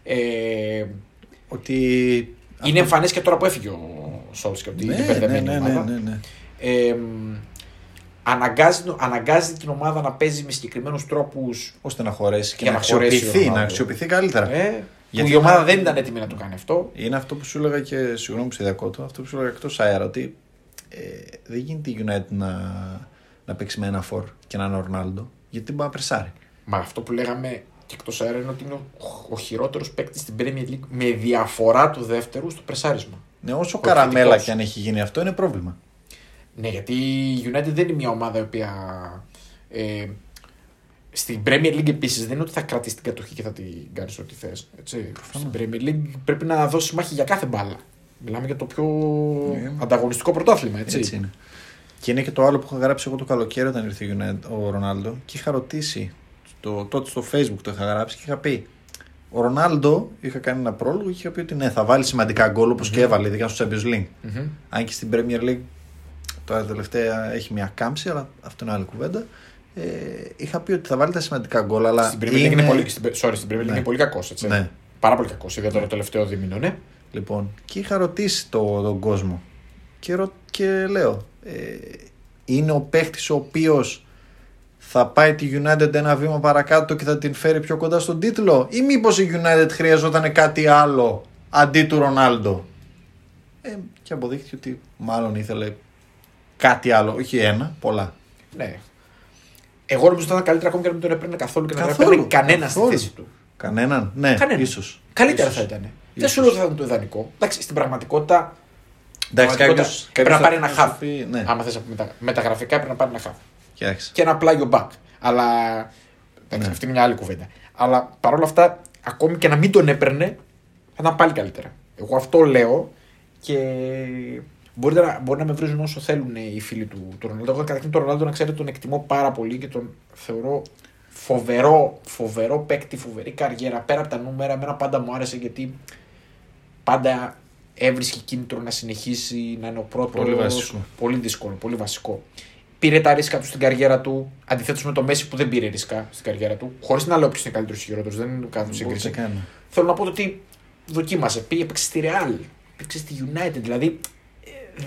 Ε, ότι. είναι εμφανές και τώρα που έφυγε ο Σόλσκι ότι είναι Ναι, ναι, μπερδεμένη ναι, η ναι, ομάδα. ναι, ναι. Ε, αναγκάζει, αναγκάζει την ομάδα να παίζει με συγκεκριμένους τρόπους. ώστε να χωρέσει και Για να να χωρέσει ο αξιοποιηθεί, να Ρονάλντο. αξιοποιηθεί καλύτερα. Ε, που Γιατί η ομάδα να- δεν ήταν έτοιμη να το κάνει αυτό. Είναι αυτό που σου έλεγα και συγγνώμη που σε διακόπτω, αυτό που σου έλεγα εκτός αέρα, ότι ε, δεν γίνεται η United να, να παίξει με ένα φορ και να είναι ο Ρονάλντο, γιατί μπορεί να πρεσάρει. Μα αυτό που λέγαμε και εκτός αέρα είναι ότι είναι ο, ο χειρότερος παίκτης στην Premier League με διαφορά του δεύτερου στο πρεσάρισμα. Ναι, όσο Ο καραμέλα επιθετικός. και αν έχει γίνει αυτό, είναι πρόβλημα. Ναι, γιατί η United δεν είναι μια ομάδα η οποία. Ε, στην Premier League επίσης δεν είναι ότι θα κρατήσει την κατοχή και θα την κάνεις ό,τι θες. Στην Premier League πρέπει να δώσει μάχη για κάθε μπάλα. Μιλάμε για το πιο Ναι. ανταγωνιστικό πρωτάθλημα, έτσι. Έτσι είναι. Και είναι και το άλλο που είχα γράψει εγώ το καλοκαίρι όταν ήρθε η United, ο Ρονάλντο και είχα ρωτήσει το, τότε στο facebook το είχα γράψει και είχα πει ο Ρονάλντο είχα κάνει ένα πρόλογο και είχα πει ότι ναι θα βάλει σημαντικά γκολ όπως και έβαλε ειδικά στο Champions League Μμμ. αν και στην Premier League τώρα τελευταία έχει μια κάμψη αλλά αυτό είναι άλλη κουβέντα ε, είχα πει ότι θα βάλει τα σημαντικά γκολ αλλά Στην Premier League είναι, πολύ, στην, sorry, στην Premier League Ναι. είναι πολύ κακός. Ναι. Πάρα πολύ κακός. Ιδιαίτερα το τελευταίο δίμηνο, ναι. Λοιπόν, και είχα ρωτήσει το, τον κόσμο και, ρω, και λέω, ε, είναι ο παίχτης ο οποίος θα πάει τη United ένα βήμα παρακάτω και θα την φέρει πιο κοντά στον τίτλο; Ή μήπως η United χρειαζόταν κάτι άλλο αντί του Ρονάλντο; Ε, και αποδείχθηκε ότι μάλλον ήθελε κάτι άλλο, όχι ένα, πολλά. ναι. Εγώ νομίζω ότι θα ήταν καλύτερα ακόμη και να μην τον έπαιρνε καθόλου και να δεν Καθόλου, έπαιρνε κανένας στη καθόλου. θέση του. Κανέναν, ναι, Κανένα. ίσως. Καλύτερα Ίσως. θα ήταν. Δεν Ίσως. σου λέω ότι θα ήταν το ιδανικό. Εντάξει, στην πραγματικότητα Εντάξει, Πραγματικότητα, κάποιος, πρέπει να κάποιος πάρει θα- ένα θα σου χαφ. πει, ναι, Άμα θες μεταγραφικά πρέπει να πάρει ένα χαφ. κοιτάξτε. Και ένα πλάγιο back. Αλλά. Εντάξει, Ναι. αυτή είναι μια άλλη κουβέντα. Αλλά παρόλα αυτά, ακόμη και να μην τον έπαιρνε, θα ήταν πάλι καλύτερα. Εγώ αυτό λέω και μπορείτε να, μπορεί να με βρίζουν όσο θέλουν οι φίλοι του, του Ρονάλντο. Εγώ καταρχήν τον Ρονάλντο να ξέρετε τον εκτιμώ πάρα πολύ και τον θεωρώ φοβερό, φοβερό παίκτη, φοβερή καριέρα. Πέρα από τα νούμερα, εμένα πάντα μου άρεσε γιατί πάντα έβρισκε κίνητρο να συνεχίσει να είναι ο πρώτος. Πολύ βασικό. Πολύ δύσκολο, πολύ βασικό. Πήρε τα ρίσκα του στην καριέρα του. Αντιθέτως με το Μέση που δεν πήρε ρίσκα στην καριέρα του. Χωρίς να λέω ποιο είναι καλύτερος ή χειρότερος, δεν είναι κάθε Μπορούσε σύγκριση. να κάνει. Θέλω να πω το ότι δοκίμασε. Πήγε, έπαιξε στη Real, έπαιξε στη United. Δηλαδή ε,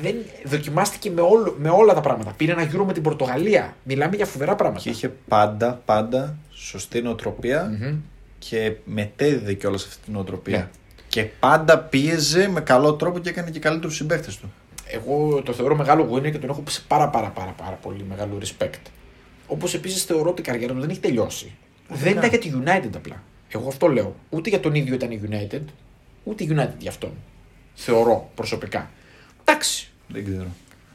δεν, δοκιμάστηκε με, όλο, με όλα τα πράγματα. Πήρε ένα γύρο με την Πορτογαλία. Μιλάμε για φοβερά πράγματα. Και είχε πάντα, πάντα σωστή νοοτροπία Μμμ. και μετέδιδε κιόλας αυτή την νοοτροπία. Ναι. Και πάντα πίεζε με καλό τρόπο και έκανε και καλύτερους συμπαίχτες του. Εγώ το θεωρώ μεγάλο winner και τον έχω σε πάρα, πάρα, πάρα, πάρα πολύ μεγάλο respect. Όπως επίσης θεωρώ ότι η καριέρα του δεν έχει τελειώσει. δεν ήταν για τη United απλά. Εγώ αυτό λέω. Ούτε για τον ίδιο ήταν η United, ούτε η United για αυτόν. Θεωρώ προσωπικά. Εντάξει. Δεν ξέρω.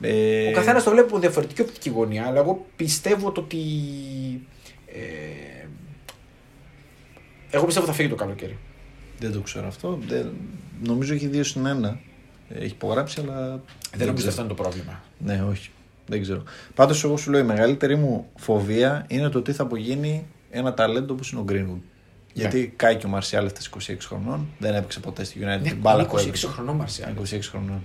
Ε, Ο καθένας το βλέπει από διαφορετική οπτική γωνία, αλλά εγώ πιστεύω το ότι. Ε, εγώ πιστεύω θα φύγει το καλοκαίρι. Δεν το ξέρω αυτό. Δεν... Νομίζω έχει δύο συν ένα. Έχει υπογράψει, αλλά. Δεν νομίζω ξέρω. αυτό είναι το πρόβλημα. Ναι, όχι. Δεν ξέρω. Πάντως, εγώ σου λέω η μεγαλύτερη μου φοβία είναι το τι θα απογίνει ένα ταλέντο που είναι ο Greenwood. Γιατί κάει και ο Μαρσιάλ έφτασε 26 χρονών, δεν έπαιξε ποτέ στη United. Ναι, την μπάλα είναι που 26 έπαιξε. χρονών Μαρσιάλ. 26 χρονών.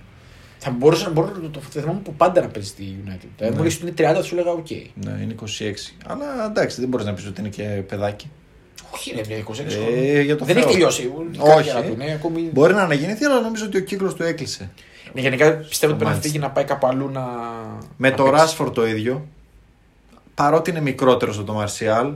Θα μπορούσα να μπορώ να το θυμάμαι που πάντα να παίζει στη United. Δηλαδή, μόλις του είναι 30, θα σου έλεγα οκ. Ναι, είναι 26. Αλλά εντάξει, δεν μπορείς να πεις ότι είναι και παιδάκι. Όχι, είναι 26 Ε, χρονών. για το Δεν Θεό. έχει τελειώσει. η Όχι. καριέρα του είναι ακόμη. Μπορεί να αναγεννηθεί, αλλά νομίζω ότι ο κύκλος του έκλεισε. Ναι, γενικά πιστεύω ότι πρέπει να Μάλιστα. φύγει να πάει κάπου αλλού να. Με να το παίξει. Ράσφορ το ίδιο. Παρότι είναι μικρότερος από το Μαρσιάλ,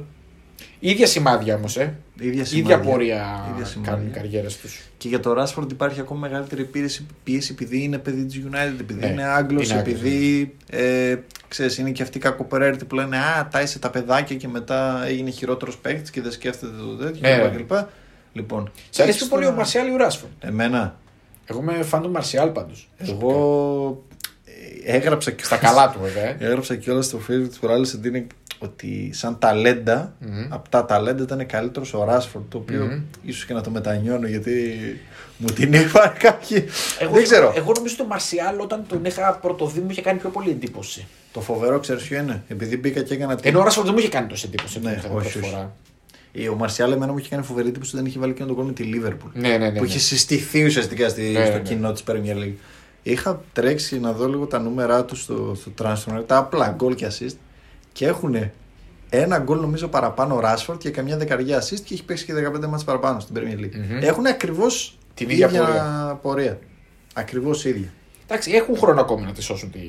ίδια σημάδια όμως, ε. ίδια ίδια σημάδια. πορεία Ίδια σημάδια. κάνουν οι καριέρες τους. Και για το Ράσφορντ υπάρχει ακόμα μεγαλύτερη πίεση, πίεση επειδή είναι παιδί της United, επειδή Ναι, είναι Άγγλος, είναι Άγγλος, επειδή ε, ξέρεις, είναι και αυτοί οι κακοπεραίρετοι που λένε Α, τάισε τα παιδάκια και μετά έγινε χειρότερος παίκτης και δεν σκέφτεται το τέτοιο Ναι. κλπ. κλπ. Λοιπόν, Σε αρέσει έχεις πιο πολύ τώρα- ο Μαρσιάλ ή ο Ράσφορντ. Εμένα. Εγώ είμαι φαν του Μαρσιάλ πάντως. Εγώ ε, έγραψα και Στα καλά του, βέβαια. ε. Έγραψα και όλα στο Facebook τη προάλλη ότι, είναι- ότι σαν ταλέντα, Μμμ. από τα ταλέντα ήταν καλύτερος ο Ράσφορντ. Το οποίο Μμμ. ίσως και να το μετανιώνω γιατί μου την είπαν κάποιοι. Εγώ, Δεν ξέρω. Εγώ νομίζω ότι ο Μαρσιάλ όταν τον είχα πρωτοδεί μου είχε κάνει πιο πολύ εντύπωση. Το φοβερό ξέρεις ποιο είναι. Επειδή μπήκα και έκανα. την- Ενώ ο Ράσφορντ δεν μου είχε κάνει τόση εντύπωση. Ναι, Ναι, όχι, όχι, πρώτη όχι. φορά. Ε, Ο Μαρσιάλ εμένα μου είχε κάνει φοβερή εντύπωση ότι δεν είχε βάλει και τον κόλ με τη Λίβερπουλ. Ναι, ναι, ναι. που ναι. είχε συστηθεί ουσιαστικά στη, Ναι, στο ναι. κοινό της Premier League. Είχα τρέξει να δω λίγο τα νούμερά του στο, στο Transfer, τα απλά γκολ και assist και έχουν ένα γκολ νομίζω παραπάνω ο Ράσφορντ και καμιά δεκαριά assist και έχει παίξει και 15 μάτς παραπάνω στην Premier League. Μμμ. Έχουν ακριβώς Την ίδια πορεία. πορεία. Ακριβώς ίδια. Εντάξει, έχουν χρόνο ακόμη να τη σώσουν την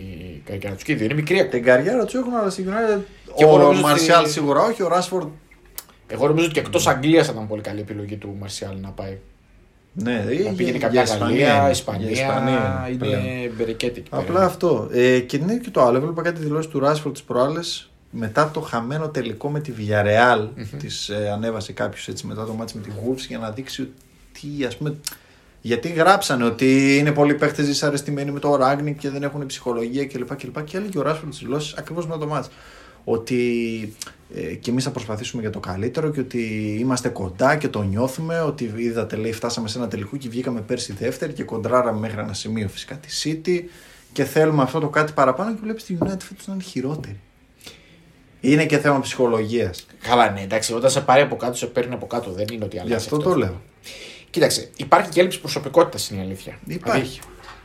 καριέρα τους. Και οι δύο είναι μικρή ακόμα. Την καριέρα τους έχουν, αλλά στη United. Και εγώ ο νομίζω Μαρσιάλ ότι- σίγουρα όχι, ο Ράσφορντ. Εγώ νομίζω ότι και εκτός Αγγλίας θα ήταν πολύ καλή επιλογή του Μαρσιάλ να πάει. Ναι, Να για- πήγαινε για καμιά Ισπανία Γαλλία, είναι. Ισπανία. Για Ισπανία είναι πλέον. είναι μπερικέτη εκεί πέρα. Απλά αυτό. Ε, και είναι και το άλλο. Έβλεπα κάτι δηλώσεις του Ράσφορντ τις προάλλες μετά το χαμένο τελικό με τη Villarreal. Της ε, ανέβασε κάποιος έτσι μετά το μάτι με τη Wolves για να δείξει ότι ας πούμε. Γιατί γράψανε ότι είναι πολλοί παίχτες δυσαρεστημένοι με το Ράγνικ και δεν έχουν ψυχολογία κλπ. Και, και έλεγε ο Ράσφορντ τι δηλώσει ακριβώς με το μάτι. Ότι ε, και εμείς θα προσπαθήσουμε για το καλύτερο και ότι είμαστε κοντά και το νιώθουμε. Ότι είδατε, λέει, φτάσαμε σε ένα τελικό και βγήκαμε πέρσι δεύτερη και κοντράραμε μέχρι ένα σημείο φυσικά τη City και θέλουμε αυτό το κάτι παραπάνω και βλέπεις τη United φέτος να είναι χειρότερη. Είναι και θέμα ψυχολογίας. Καλά, ναι, εντάξει, όταν σε πάρει από κάτω, σε παίρνει από κάτω. Δεν είναι ότι αλλάζει. Γι' αυτό το λέω. Κοίταξε, υπάρχει και έλλειψη προσωπικότητας είναι η αλήθεια. Υπάρχει.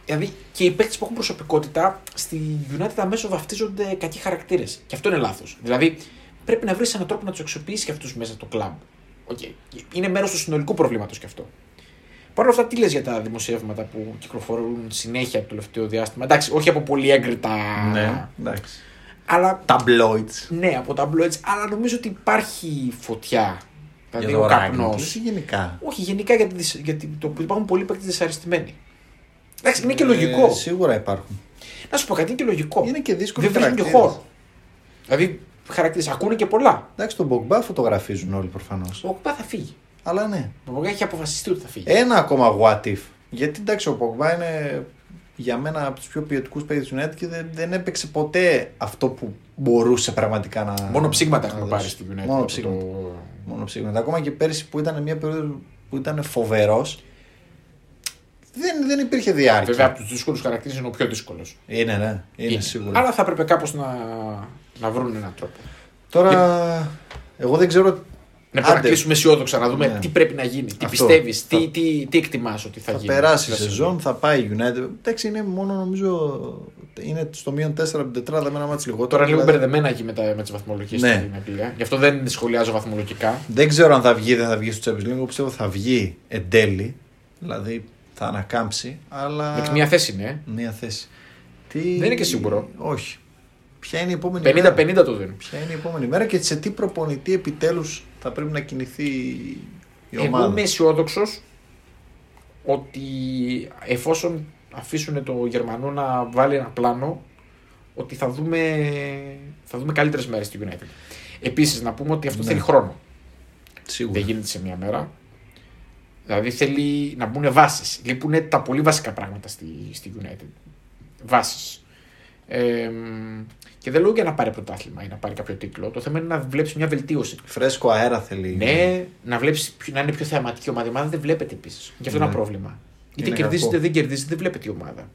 Δηλαδή, δηλαδή και οι παίκτες που έχουν προσωπικότητα στη United αμέσως βαφτίζονται κακοί χαρακτήρες. Και αυτό είναι λάθος. Δηλαδή, πρέπει να βρεις έναν τρόπο να τους αξιοποιήσεις και αυτούς μέσα στο κλαμπ. Okay. Είναι μέρος του συνολικού προβλήματος και αυτό. Παρ' όλα αυτά, τι λες για τα δημοσιεύματα που κυκλοφορούν συνέχεια το τελευταίο διάστημα; Εντάξει, όχι από πολύ έγκριτα. Ναι, εντάξει. Αλλά Tabloids. ναι, από τα tabloids, αλλά νομίζω ότι υπάρχει φωτιά. Δηλαδή Για ο το καπνός. Rangnick, ή γενικά. Όχι, γενικά γιατί, δυσ- γιατί το, υπάρχουν πολλοί παίκτε δυσαρεστημένοι. Εντάξει, είναι και Ε, λογικό. σίγουρα υπάρχουν. Να σου πω κάτι, είναι και λογικό. Είναι και δύσκολο Δεν βρίσκουν και χαρακτήρες. χώρο. Δηλαδή, χαρακτήρες ακούνε και πολλά. Εντάξει, τον Μπογκμπά φωτογραφίζουν όλοι προφανώς. Ο Πογμπά θα φύγει. Αλλά ναι. Ο Πογμπά έχει αποφασιστεί ότι θα φύγει. Ένα ακόμα what if. Γιατί εντάξει, ο Πογμπά είναι για μένα από τους πιο ποιοτικούς παίκτες του United και δεν, δεν έπαιξε ποτέ αυτό που μπορούσε πραγματικά να. Μόνο ψήγματα να έχουμε δώσει. πάρει στη United. Μόνο από ψήγματα. το- Μόνο ψήγματα. Ακόμα και πέρσι που ήταν μια περίοδος που ήταν φοβερός. Δεν, δεν υπήρχε διάρκεια. Βέβαια, από τους δύσκολους χαρακτήρες είναι ο πιο δύσκολος. Είναι, ναι. Είναι, σίγουρα. Αλλά θα έπρεπε κάπως να, να βρουν έναν τρόπο. Τώρα, εγώ δεν ξέρω. Να πρέπει να Άντε. κλείσουμε αισιόδοξα, να δούμε Ναι. τι πρέπει να γίνει, τι Αυτό. πιστεύεις, Θα- τι, τι, τι εκτιμάς ότι θα, Θα γίνει. περάσει η στη σεζόν, θα πάει η United. Εντάξει, είναι μόνο νομίζω. Είναι στο μείον 4 από την τετράδα με ένα μάτι λιγότερο. Τώρα λίγο δηλαδή, μπερδεμένα εκεί με, τα- με τις βαθμολογίε Ναι. στην Αγγλία. Γι' αυτό δεν σχολιάζω βαθμολογικά. Δεν ξέρω αν θα βγει ή δεν θα βγει στο Champions League. Εγώ πιστεύω θα βγει εν τέλει. Δηλαδή θα ανακάμψει. Αλλά. Με μια θέση είναι. ε. Μία θέση. Τι... Δεν είναι και σίγουρο. Όχι. Ποια είναι η επόμενη μέρα; 50-50 το δίνουν. Ποια είναι η επόμενη μέρα και σε τι προπονητή επιτέλους θα πρέπει να κινηθεί η ομάδα. Εγώ είμαι αισιόδοξος ότι εφόσον αφήσουν το Γερμανό να βάλει ένα πλάνο, ότι θα δούμε, θα δούμε καλύτερες μέρες στη United. Επίσης, να πούμε ότι αυτό Ναι. θέλει χρόνο. Σίγουρα. Δεν γίνεται σε μία μέρα. Δηλαδή θέλει να μπουν βάσεις. Λείπουν τα πολύ βασικά πράγματα στη, στη United. Βάσεις. Ε, και δεν λέω για να πάρει πρωτάθλημα ή να πάρει κάποιο τίτλο. Το θέμα είναι να βλέπει μια βελτίωση. Φρέσκο αέρα θέλει. Ναι, να, βλέπεις, ποιο- να είναι πιο θεαματική ομάδα. Η ομάδα δεν βλέπετε επίσης. Γι' αυτό είναι Ναι. ένα πρόβλημα. Είτε Είναι κερδίζετε κακό. είτε δεν κερδίζετε, δεν βλέπετε η ομάδα.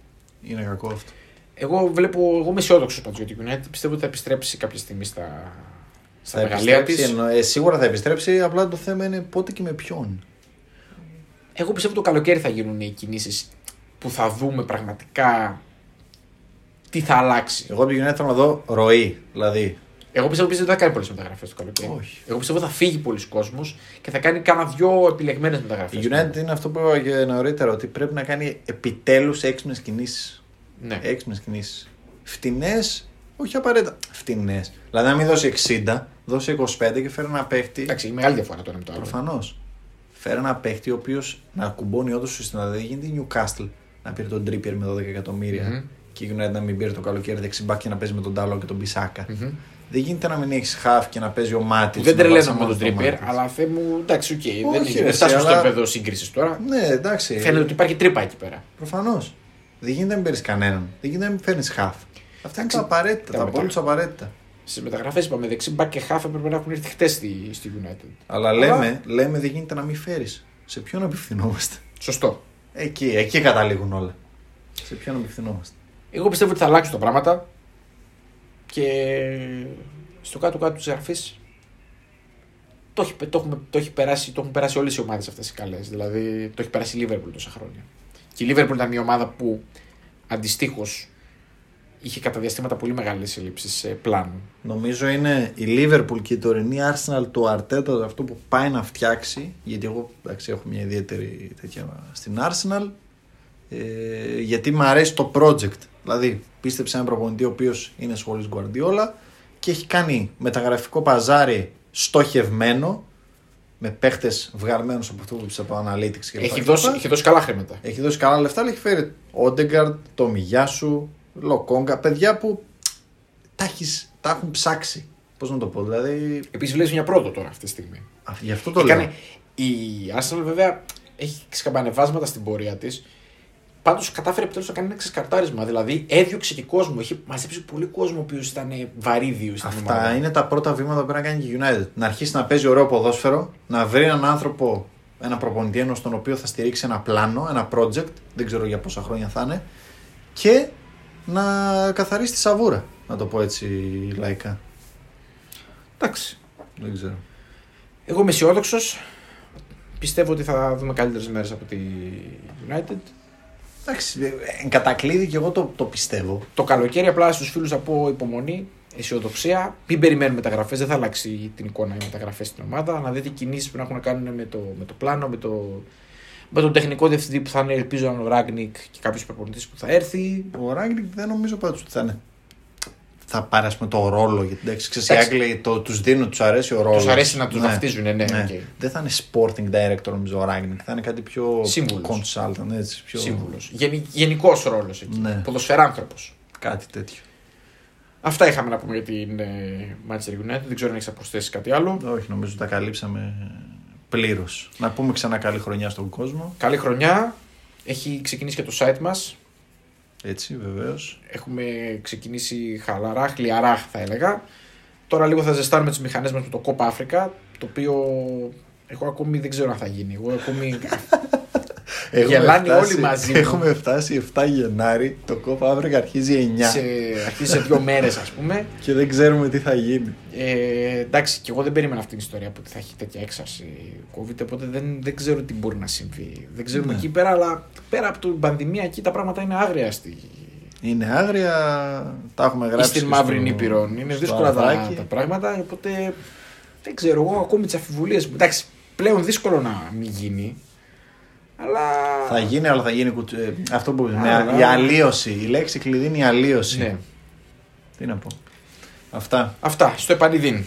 Είναι κακό αυτό. Εγώ βλέπω, εγώ είμαι αισιόδοξος πάντω για την United. Πιστεύω ότι θα επιστρέψει κάποια στιγμή στα, στα Θα μεγαλεία της. επιστρέψει, εννο- ε, σίγουρα θα επιστρέψει, απλά το θέμα είναι πότε και με ποιον. Εγώ πιστεύω το καλοκαίρι θα γίνουν οι κινήσεις που θα δούμε πραγματικά τι θα αλλάξει. Εγώ από την United θέλω να δω ροή. Δηλαδή, Εγώ πιστεύω ότι δεν θα κάνει πολλές μεταγραφές το καλοκαίρι. Όχι. Εγώ πιστεύω ότι θα φύγει πολλοί κόσμος και θα κάνει κάνα δυο επιλεγμένες μεταγραφές. η United είναι αυτό που είπα και νωρίτερα, ότι πρέπει να κάνει επιτέλους έξυπνες κινήσεις. Ναι. Έξυπνες κινήσεις. Φτηνές, όχι απαραίτητα. Φτηνές. Δηλαδή, να μην δώσει 60, δώσει 25 και φέρει ένα παίχτη. Εντάξει, είναι μεγάλη διαφορά το ένα με το άλλο. Προφανώς. Φέρει ένα παίχτη ο οποίος να κουμπώνει όντως στην Δηλαδή, δεν γίνεται η Newcastle να πήρε τον Trippier με 12 εκατομμύρια Μμμ. Και η United να μην πήρε το καλοκαίρι δεξί μπακ και να παίζει με τον Νταλό και τον Μπισάκα. Μμμ. Δεν γίνεται να μην έχεις χαφ και να παίζει ο Μάτιτς. Που δεν τρελαίνω με τον Trippier, αλλά θε μου. Εντάξει, οκ. δεν Όχι, είναι- ρε, δεν φτάσουμε αλλά- στο επίπεδο σύγκρισης τώρα. Ναι, εντάξει. Φαίνεται ότι υπάρχει τρύπα εκεί πέρα. Προφανώς. Δεν γίνεται να μην παίρνεις κανέναν. Δεν γίνεται να μην φέρνεις χαφ. Αυτά είναι Εντάξει, τα απαραίτητα, τα τα μετά. απόλυτα απαραίτητα. Στις μεταγραφές είπαμε δεξί μπακ και χάφ έπρεπε να έχουν έρθει χτες στη, στη United. Αλλά λέμε, λέμε δεν γίνεται να μην φέρεις. Σε ποιον απευθυνόμαστε; Σωστό. Εκεί, εκεί καταλήγουν όλα. Σε ποιον απευθυνόμαστε; Εγώ πιστεύω ότι θα αλλάξουν τα πράγματα και στο κάτω-κάτω της γραφής το, έχει, το, έχουμε, το, έχει περάσει, το έχουν περάσει όλες οι ομάδες αυτές οι καλές. Δηλαδή το έχει περάσει η Λίβερπουλ τόσα χρόνια. Και η Λίβερπουλ ήταν μια ομάδα που αντιστοίχως είχε κατά διαστήματα πολύ μεγάλες ελλείψεις πλάνου. Νομίζω είναι η Liverpool και η τωρινή Arsenal του Αρτέτα αυτό που πάει να φτιάξει. Γιατί εγώ εντάξει, έχω μια ιδιαίτερη τέτοια στην Arsenal. Ε, γιατί μου αρέσει το project. Δηλαδή, πίστεψε έναν προπονητή ο οποίος είναι σχολή Guardiola και έχει κάνει μεταγραφικό παζάρι στοχευμένο με παίχτες βγαλμένους από αυτό που πιστεύω από Analytics και Έχει λοιπά δώσει, κτλ. έχει δώσει καλά χρήματα. Έχει δώσει καλά λεφτά, αλλά έχει φέρει Όντεγκαρντ, το Μιγιάσου, Λοκόγκα, παιδιά που τα, έχεις, τα έχουν ψάξει. Πώς να το πω, δηλαδή. Επίσης βλέπει μια πρώτο τώρα αυτή τη στιγμή. α, Γι' αυτό το Έκανε, λέω. η Arsenal βέβαια έχει σκαμπανεβάσματα στην πορεία της. Πάντως κατάφερε επιτέλους να κάνει ένα ξεσκαρτάρισμα. Δηλαδή έδιωξε και κόσμο. Έχει μαζέψει πολύ κόσμο ο οποίος ήταν βαρύδιος στην Αυτά ομάδα. είναι τα πρώτα βήματα που πρέπει να κάνει και η United. Να αρχίσει να παίζει ωραίο ποδόσφαιρο, να βρει έναν άνθρωπο, ένα προπονητή ενός στον οποίο θα στηρίξει ένα πλάνο, ένα project, δεν ξέρω για πόσα χρόνια θα είναι, και να καθαρίσει τη σαβούρα. Να το πω έτσι λαϊκά. Εντάξει. Δεν ξέρω. Εγώ είμαι αισιόδοξος. Πιστεύω ότι θα δούμε καλύτερες μέρες από τη United. Εντάξει, ε, εν κατακλείδη και εγώ το, το πιστεύω. Το καλοκαίρι απλά στους φίλους θα πω υπομονή, αισιοδοξία. Μην περιμένουμε μεταγραφές, δεν θα αλλάξει την εικόνα οι μεταγραφές στην ομάδα. Να δείτε κινήσεις που να έχουν να κάνουν με το, με το πλάνο, με, το, με τον τεχνικό διευθυντή που θα είναι, ελπίζω, να είναι ο Ράγκνικ και κάποιος προπονητής που θα έρθει. Ο Ράγκνικ δεν νομίζω πάντως ότι θα είναι. Θα πάρει ας πούμε, το ρόλο. Γιατί εντάξει, ξέρεις, οι Εντάξει. Άγγλοι το, τους δίνουν, τους αρέσει ο ρόλος. Τους αρέσει να τους βαφτίζουν, ναι, ναι. οκ. Δεν θα είναι sporting director νομίζω ο Ράγκνικ. Θα είναι κάτι πιο Σύμβουλος. consultant. Έτσι, πιο... Σύμβουλος. Γενικός ρόλος εκεί. Ναι. Ποδοσφαιράνθρωπος. Κάτι τέτοιο. Αυτά είχαμε να πούμε για την ε, Manchester United. Δεν ξέρω αν έχεις προσθέσει κάτι άλλο. Όχι, νομίζω τα καλύψαμε πλήρως. Να πούμε ξανά καλή χρονιά στον κόσμο. Καλή χρονιά. Έχει ξεκινήσει και το site μας. Έτσι, βεβαίως. Έχουμε ξεκινήσει χαλαρά, χλιαρά θα έλεγα. Τώρα λίγο θα ζεστάνουμε τις μηχανές μας με το Copa Africa, το οποίο εγώ ακόμη δεν ξέρω αν θα γίνει. Εγώ ακόμη... Γελάνε όλοι μαζί μου. Έχουμε φτάσει 7 Γενάρη. Το κόπα αύριο αρχίζει 9. σε, αρχίζει σε δύο μέρες ας πούμε. Και δεν ξέρουμε τι θα γίνει. Ε, εντάξει, και εγώ δεν περίμενα αυτή την ιστορία που θα έχει τέτοια έξαρση COVID, οπότε δεν, δεν ξέρω τι μπορεί να συμβεί. Δεν ξέρουμε Ναι. εκεί πέρα, αλλά πέρα από την πανδημία εκεί τα πράγματα είναι άγρια στη, Είναι άγρια. Τα έχουμε γράψει. στην και Μαύρη στο- Νήπειρο. Είναι στο δύσκολα τα, αρθράκι. τα πράγματα, οπότε δεν ξέρω. Εγώ ακόμη τις αμφιβολίε μου. Εντάξει, πλέον δύσκολο να μην γίνει. Αλλά. Θα γίνει, αλλά θα γίνει κουτσ- ε, αυτό που Α, ναι, ναι. η αλλίωση. Η λέξη κλειδί είναι η αλλίωση. Ναι. Τι να πω. Αυτά. Αυτά. Στο επανειδήν.